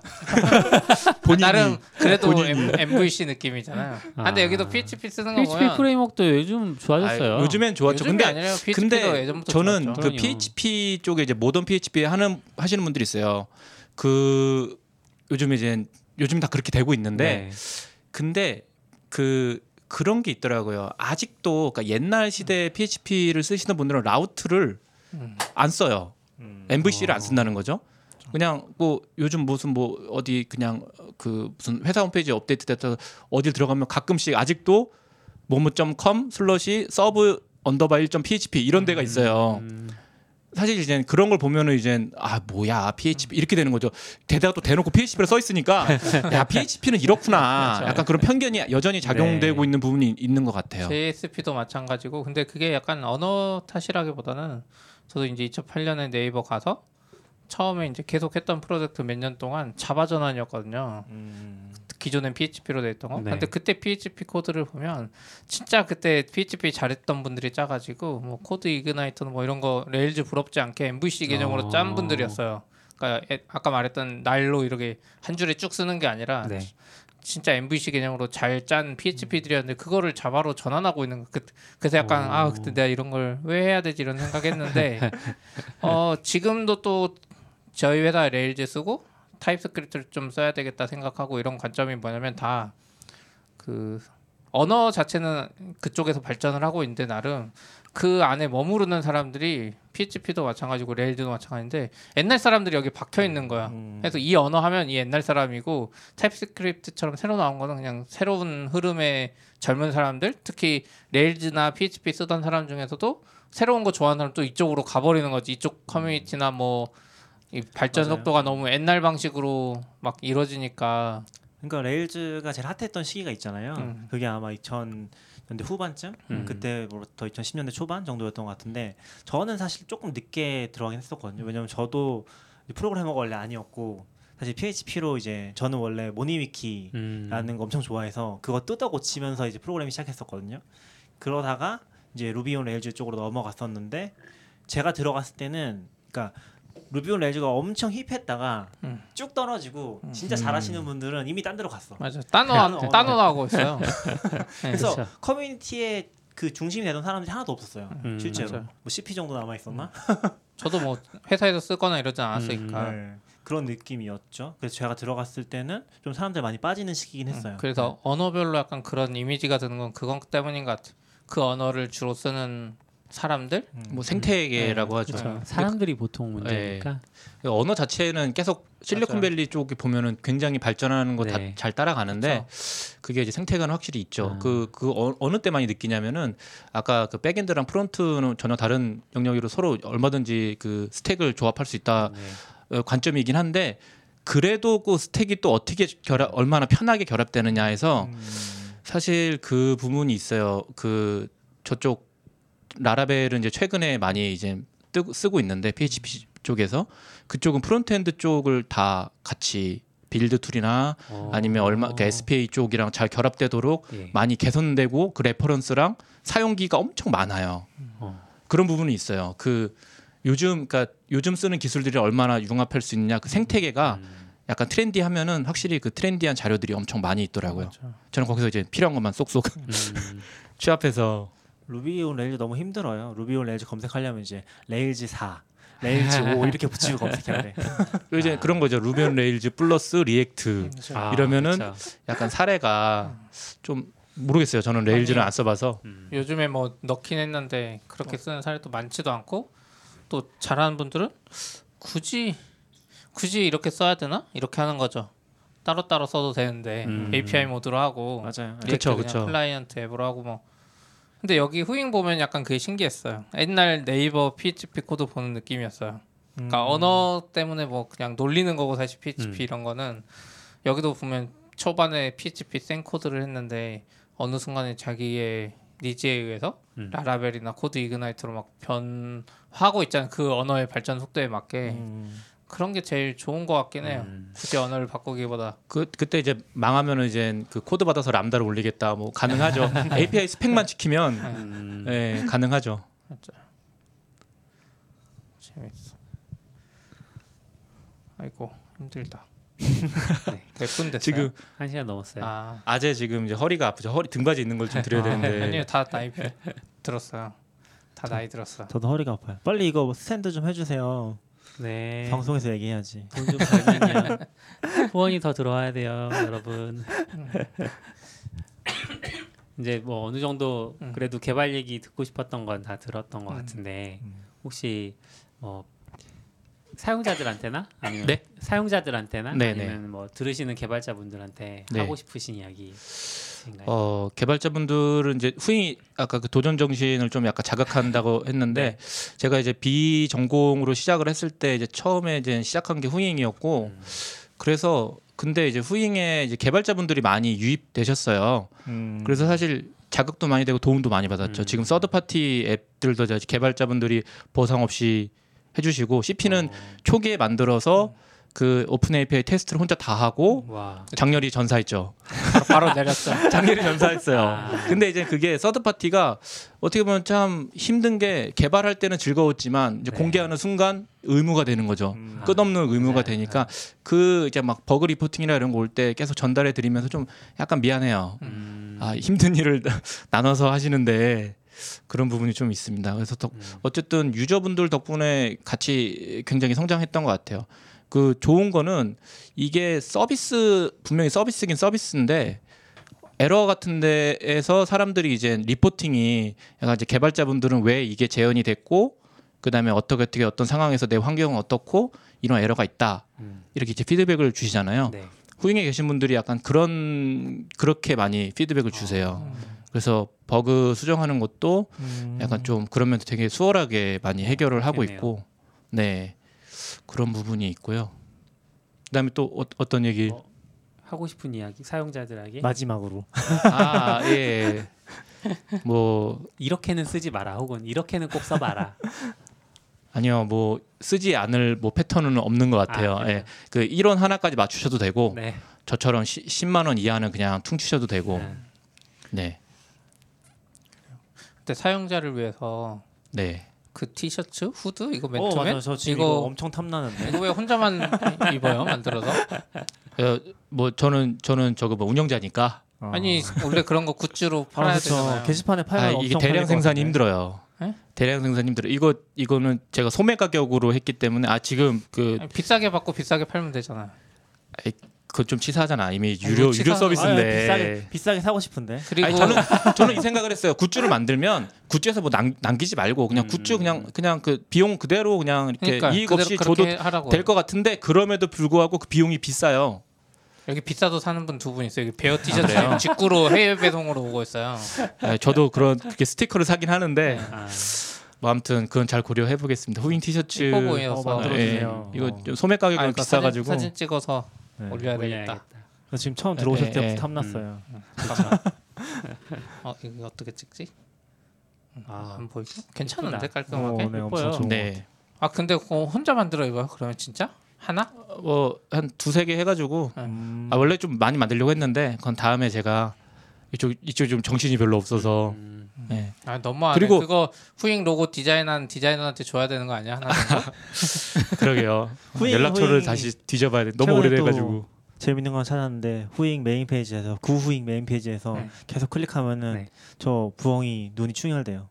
본인이 나름 그래도 본인이. M, MVC 느낌이잖아요. 아, 근데 아. 여기도 PHP 쓰는 거 PHP 보면 framework도 요즘 좋아졌어요. 아, 요즘엔 좋았죠. 근데 아니라 PHP도 근데 예전부터 저는 좋았죠. 그 그럼요. PHP 쪽에 이제 modern PHP 하는 하시는 분들이 있어요. 그 요즘 이제 요즘 다 그렇게 되고 있는데 네. 근데 그 그런 게 있더라고요. 아직도 그러니까 옛날 시대 PHP를 쓰시는 분들은 route를 음. 안 써요. 음. MVC를 안 어. 쓴다는 거죠. 그냥 뭐 요즘 무슨 뭐 어디 그냥 그 무슨 회사 홈페이지 업데이트 됐다 어딜 들어가면 가끔씩 아직도 모모.com slash sub 언더바 1.php 이런 데가 있어요. 음. 사실 이제 그런 걸 보면은 이제 아 뭐야 PHP 이렇게 되는 거죠. 게다가 또 대놓고 PHP를 써 있으니까 야 PHP는 이렇구나. 약간 그런 편견이 여전히 작용되고 네. 있는 부분이 있는 것 같아요. JSP도 마찬가지고 근데 그게 약간 언어 탓이라기보다는 저도 이제 2008년에 네이버 가서 처음에 이제 계속 했던 프로젝트 몇 년 동안 Java 전환이었거든요. 음. 기존엔 PHP로 돼 있던 거. 네. 근데 그때 PHP 코드를 보면 진짜 그때 PHP 잘했던 분들이 짜가지고 뭐 CodeIgniter는 뭐 이런 거 Rails 부럽지 않게 MVC 개념으로 어. 짠 분들이었어요. 그러니까 에- 아까 말했던 날로 이렇게 한 줄에 쭉 쓰는 게 아니라 네. 진짜 MVC 개념으로 잘 짠 PHP들이었는데 그거를 Java로 전환하고 있는 거. 그, 그래서 약간 오. 아 그때 내가 이런 걸 왜 해야 되지 이런 생각했는데 어 지금도 또 저희 회사 Rails 쓰고 TypeScript를 좀 써야 되겠다 생각하고 이런 관점이 뭐냐면 다 그 언어 자체는 그쪽에서 발전을 하고 있는데 나름 그 안에 머무르는 사람들이 PHP도 마찬가지고 Rails도 마찬가지인데 옛날 사람들이 여기 박혀 있는 거야. 음. 그래서 이 언어 하면 이 옛날 사람이고 TypeScript처럼 새로 나온 거는 그냥 새로운 흐름의 젊은 사람들 특히 Rails나 PHP 쓰던 사람 중에서도 새로운 거 좋아하는 사람 또 이쪽으로 가버리는 거지 이쪽 커뮤니티나 뭐 이 발전 맞아요. 속도가 너무 옛날 방식으로 막 이루어지니까 그러니까 Rails가 제일 핫했던 시기가 있잖아요. 음. 그게 아마 2000년대 후반쯤, 음. 그때부터 2010년대 초반 정도였던 것 같은데 저는 사실 조금 늦게 들어가긴 했었거든요. 왜냐면 저도 프로그래머가 원래 아니었고 사실 PHP로 이제 저는 원래 MoniWiki라는 음. 거 엄청 좋아해서 그거 뜯어 고치면서 이제 프로그래밍 시작했었거든요. 그러다가 이제 Ruby on Rails 쪽으로 넘어갔었는데 제가 들어갔을 때는 그러니까 Ruby on Rails가 엄청 힙했다가 음. 쭉 떨어지고 진짜 잘하시는 분들은 이미 딴 데로 갔어. 맞아. 따노 따노. 따노 하고 있어요. 네. 그래서 그쵸. 커뮤니티에 그 중심이 되던 사람들이 하나도 없었어요. 음, 실제로 맞아요. 뭐 CP 정도 남아 있었나? 저도 뭐 회사에서 쓰거나 이러지 않았으니까. 네. 그런 느낌이었죠. 그래서 제가 들어갔을 때는 좀 사람들 많이 빠지는 시기긴 했어요. 음, 그래서 언어별로 약간 그런 이미지가 드는 건 그건 때문인 것 같아. 그 언어를 주로 쓰는 사람들. 음. 뭐 생태계라고 하죠. 그쵸. 사람들이 보통 문제니까. 언어 자체는 계속 실리콘밸리 쪽에 보면은 굉장히 발전하는 거다 네. 잘 따라가는데 그게 이제 생태계는 확실히 있죠. 아. 그그 어 느 때 많이 느끼냐면은 아까 그 backend랑 front는 전혀 다른 영역으로 서로 얼마든지 그 stack을 조합할 수 있다 네. 어, 관점이긴 한데 그래도 그 stack이 또 어떻게 결합 얼마나 편하게 결합되느냐에서 음. 사실 그 부분이 있어요. 그 저쪽 Laravel은 이제 최근에 많이 이제 뜨, 쓰고 있는데 PHP 쪽에서 그쪽은 frontend 쪽을 다 같이 build tool이나 어. 아니면 얼마 그 SPA 쪽이랑 잘 결합되도록 예. 많이 개선되고 그 reference랑 사용기가 엄청 많아요. 어. 그런 부분이 있어요. 그 요즘 그러니까 요즘 쓰는 기술들이 얼마나 융합할 수 있냐 그 생태계가 음. 약간 트렌디하면은 확실히 그 트렌디한 자료들이 엄청 많이 있더라고요. 저는 거기서 이제 필요한 것만 쏙쏙 음. 취합해서 Ruby on Rails 너무 힘들어요. Ruby on Rails 검색하려면 이제 Rails 4, Rails 5 이렇게 붙이고 검색해야 돼. 그리고 이제 그런 거죠. Ruby on Rails 플러스 React 아, 이러면은 그쵸. 약간 사례가 좀 모르겠어요. 저는 Rails를 안 써봐서 음. 요즘에 뭐 넣긴 했는데 그렇게 쓰는 사례도 많지도 않고 또 잘하는 분들은 굳이 굳이 이렇게 써야 되나 이렇게 하는 거죠. 따로 따로 써도 되는데 음. API 모드로 하고 맞아요. 그냥 그쵸. 클라이언트 앱으로 하고 뭐. 근데 여기 후잉 보면 약간 그게 신기했어요. 옛날 네이버 PHP 코드 보는 느낌이었어요. 그러니까 음. 언어 때문에 뭐 그냥 놀리는 거고 사실 PHP 음. 이런 거는 여기도 보면 초반에 PHP 생 코드를 했는데 어느 순간에 자기의 needs에 의해서 음. Laravel이나 CodeIgniter로 막 변하고 있잖아요. 그 언어의 발전 속도에 맞게 음. 그런 게 제일 좋은 것 같긴 해요. 음. 굳이 언어를 바꾸기보다 그 그때 이제 망하면은 이제 그 코드 받아서 Lambda를 올리겠다 뭐 가능하죠. API 스펙만 지키면 음. 예, 가능하죠. 재밌어. 아이고 힘들다. 네. 몇분 됐어요? 지금 한 시간 넘었어요. 아 아재 지금 이제 허리가 아프죠. 허리 등받이 있는 걸 좀 드려야 되는데 아니요 다 나이 들었어요. 다 나이 들었어. 저도 허리가 아파요. 빨리 이거 스탠드 좀 해주세요. 네. 방송에서 얘기해야지. 돈 좀 벌면요. 후원이 더 들어와야 돼요, 여러분. 이제 뭐 어느 정도 음. 그래도 개발 얘기 듣고 싶었던 건 다 들었던 것 음. 같은데 음. 혹시 뭐 사용자들한테나 아니면 네. 사용자들한테나 네, 네. 아니면 뭐 들으시는 개발자분들한테 네. 하고 싶으신 이야기? 어, 개발자분들은 이제 후이 아까 그 도전 정신을 좀 약간 자극한다고 했는데 제가 이제 비전공으로 시작을 했을 때 이제 처음에 이제 시작한 게 후잉이었고 음. 그래서 근데 이제 후잉에 이제 개발자분들이 많이 유입되셨어요. 음. 그래서 사실 자극도 많이 되고 도움도 많이 받았죠. 음. 지금 서드 파티 앱들도 이제 개발자분들이 보상 없이 해주시고 CP는 어, 초기에 만들어서 그 오픈 API 테스트를 혼자 다 하고 와. 장렬히 전사했죠. 바로, 바로 내렸어. 장렬히 전사했어요. 아. 근데 이제 그게 서드 파티가 어떻게 보면 참 힘든 게 개발할 때는 즐거웠지만 이제 네. 공개하는 순간 의무가 되는 거죠. 음. 끝없는 의무가 네, 되니까 그 이제 막 버그 reporting이나 이런 거 올 때 계속 전달해 드리면서 좀 약간 미안해요. 음. 아 힘든 일을 나눠서 하시는데 그런 부분이 좀 있습니다. 그래서 덕- 음. 어쨌든 유저분들 덕분에 같이 굉장히 성장했던 것 같아요. 그 좋은 거는 이게 서비스 분명히 서비스긴 서비스인데 에러 같은 데에서 사람들이 이제 리포팅이 약간 이제 개발자분들은 왜 이게 재현이 됐고 그다음에 어떻게 어떻게 어떤 상황에서 내 환경은 어떻고 이런 에러가 있다 음. 이렇게 이제 피드백을 주시잖아요. 네. 후잉에 계신 분들이 약간 그런 그렇게 많이 피드백을 주세요. 그래서 버그 수정하는 것도 음. 약간 좀 그런 면도 되게 수월하게 많이 해결을 하고. 있고 네 그런 부분이 있고요. 그다음에 또 어, 어떤 얘기? 어, 하고 싶은 이야기 사용자들에게 마지막으로 아 예. 뭐 이렇게는 쓰지 마라 혹은 이렇게는 꼭 써봐라. 아니요, 뭐 쓰지 않을 뭐 패턴은 없는 것 같아요. 아? 예, 그 1원 하나까지 맞추셔도 되고 네. 저처럼 시, 10만 원 이하는 그냥 퉁치셔도 되고, 네. 네, 그때 사용자를 위해서 네. 그 티셔츠, 후드 이거 어 맨투맨 맞아 저 지금 이거- 이거, 엄청 탐나는데. 이거 왜 혼자만 입어요? 만들어서? 어, 뭐 저는 저는 저거 뭐 운영자니까 어. 아니 원래 그런 거 굿즈로 아, 팔아야 그렇죠. 되잖아요. 게시판에 팔면 아, 엄청 이게 대량 것 생산이. 힘들어요. 에? 대량 생산 힘들어. 이거 이거는 제가 소매 가격으로 했기 때문에 아 지금 그 아니, 비싸게 받고 비싸게 팔면 되잖아요. 그거 좀 치사하잖아. 이미 아니, 유료 뭐 유료 서비스인데. 아유, 비싸게 비싸게 사고 싶은데. 그리고 아니 저는 저는 이 생각을 했어요. 굿즈를 만들면 굿즈에서 뭐 남, 남기지 말고 그냥 음. 굿즈 그냥 그냥 그 비용 그대로 그냥 이렇게 그러니까 이익 없이 줘도 하라고. 될것 같은데 그럼에도 불구하고 그 비용이 비싸요. 여기 비싸도 사는 분 두분 있어요. 여기 베어 티셔츠 그래요? 지금 직구로 해외 배송으로 오고 있어요. 아, 저도 그런 그렇게 스티커를 사긴 하는데 아, 뭐 아무튼 그건 잘 고려해 보겠습니다. 후잉 티셔츠 어, 만들어 예, 주세요. 이거 어. 좀 소매 가격이 아, 그러니까 비싸 가지고 사진, 사진 찍어서 네. 올려야 되겠다. 저 지금 처음 들어오실 예, 때부터 예. 탐났어요. 잠깐만. 어 이거 어떻게 찍지? 아, 안 보이죠? 괜찮은데. 깔끔하게. 어, 네, 예뻐요. 네. 아 근데 그거 혼자 만들어 입어요? 그러면 진짜 하나? 뭐한 두세 개 해가지고. 음. 아 원래 좀 많이 만들려고 했는데 그건 다음에 제가 이쪽 이쪽 좀 정신이 별로 없어서 음, 네. 아 너무 안 그리고- 그거 후잉 로고 디자인한 디자이너한테 줘야 되는 거 아니야 하나? 그러게요. 후잉, 연락처를 후잉. 다시 뒤져봐야 돼. 너무 오래돼가지고. 재밌는 건 찾았는데 후잉 메인 페이지에서 구후잉 메인 페이지에서 네. 계속 클릭하면은 네. 저 부엉이 눈이 충혈돼요.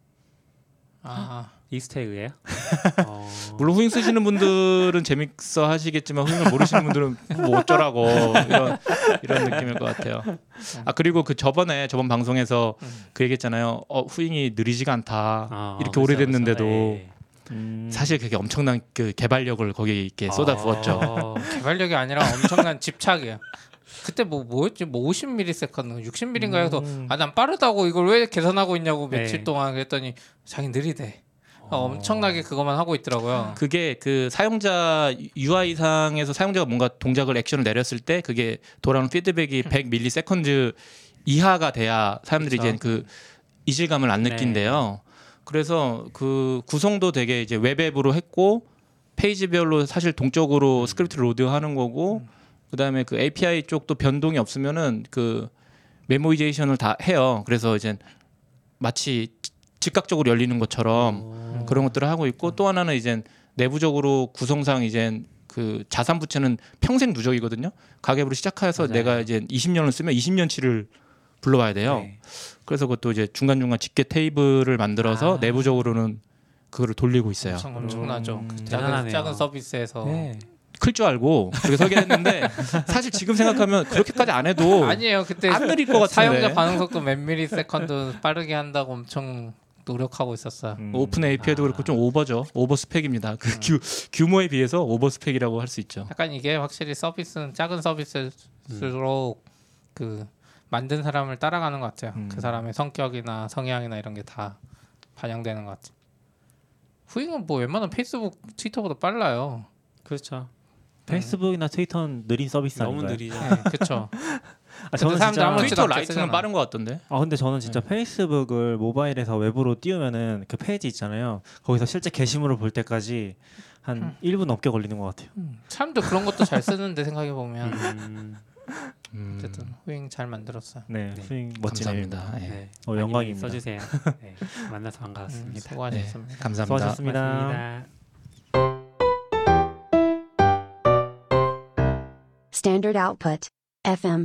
아 Easter egg예요? 어, 물론 후잉 쓰시는 분들은 재밌어 하시겠지만 후잉을 모르시는 분들은 뭐 어쩌라고 이런 이런 느낌일 것 같아요. 아 그리고 그 저번에 저번 방송에서 음. 그 얘기했잖아요. 어 후잉이 느리지가 않다. 아, 이렇게 그렇죠, 오래됐는데도. 네. 음. 사실 그게 엄청난 그 개발력을 거기에 이렇게 쏟아부었죠. 어, 개발력이 아니라 엄청난 집착이에요. 그때 뭐 뭐였지? 뭐 50ms, 60mm인가 해서 음. 아난 빠르다고 이걸 왜 계산하고 있냐고 며칠 네. 동안 그랬더니 자기 느리대. 어, 엄청나게 그것만 하고 있더라고요. 그게 그 사용자 UI 상에서 사용자가 뭔가 동작을 액션을 내렸을 때 그게 돌아오는 피드백이 100ms 이하가 돼야 사람들이 그쵸. 이제 그 이질감을 안 네. 느낀대요. 그래서 그 구성도 되게 이제 web app으로 했고 페이지별로 사실 동적으로 스크립트를 load하는 거고 그다음에 그 API 쪽도 변동이 없으면은 그 memoization을 다 해요. 그래서 이제 마치 즉각적으로 열리는 것처럼 어, 그런 것들을 하고 있고 또 하나는 이제 내부적으로 구성상 이제 그 자산 부채는 평생 누적이거든요. 가계부로 시작해서 맞아요. 내가 이제 20년을 쓰면 20년치를 불러와야 돼요. 네. 그래서 그것도 이제 중간 중간 집계 테이블을 만들어서 아. 내부적으로는 그거를 돌리고 있어요. 엄청 엄청나죠. 음, 그 작은. 작은 서비스에서 네. 클 줄 알고 그렇게 설계했는데 사실 지금 생각하면 그렇게까지 안 해도 아니에요. 그때 안 느릴 것 같은데. 사용자 반응 속도 몇 millisecond 빠르게 한다고 엄청 노력하고 있었어요. 음. 오픈 API도 아. 그렇고 좀 오버죠. over spec입니다. 그 규, 규모에 비해서 over spec이라고 할 수 있죠. 약간 이게 확실히 서비스는 작은 서비스일수록 그 만든 사람을 따라가는 것 같아요. 음. 그 사람의 성격이나 성향이나 이런 게 다 반영되는 것 같아요. 후잉은 뭐 웬만한 페이스북, 트위터보다 빨라요. 그렇죠. 페이스북이나 트위터는 느린 서비스 너무 아닌가요? 느리죠. 네, 그렇죠. 아, 저는 진짜 트위터 라이트는 쓰잖아. 빠른 것 같던데. 아 근데 저는 진짜 페이스북을 모바일에서 웹으로 띄우면은 그 페이지 있잖아요. 거기서 실제 게시물을 볼 때까지 한 1분 넘게 걸리는 것 같아요. 사람들 그런 것도 잘 쓰는데 생각해 보면 음, 음, 어쨌든 후잉 잘 만들었어요. 네, 네. 스윙 멋지네요. 감사합니다. 예. 네. 어, 많이 영광입니다. 써주세요. 네. 만나서 음, 반가웠습니다. 수고하셨습니다. 감사합니다. 수고하셨습니다. 고맙습니다. Standard output. FM.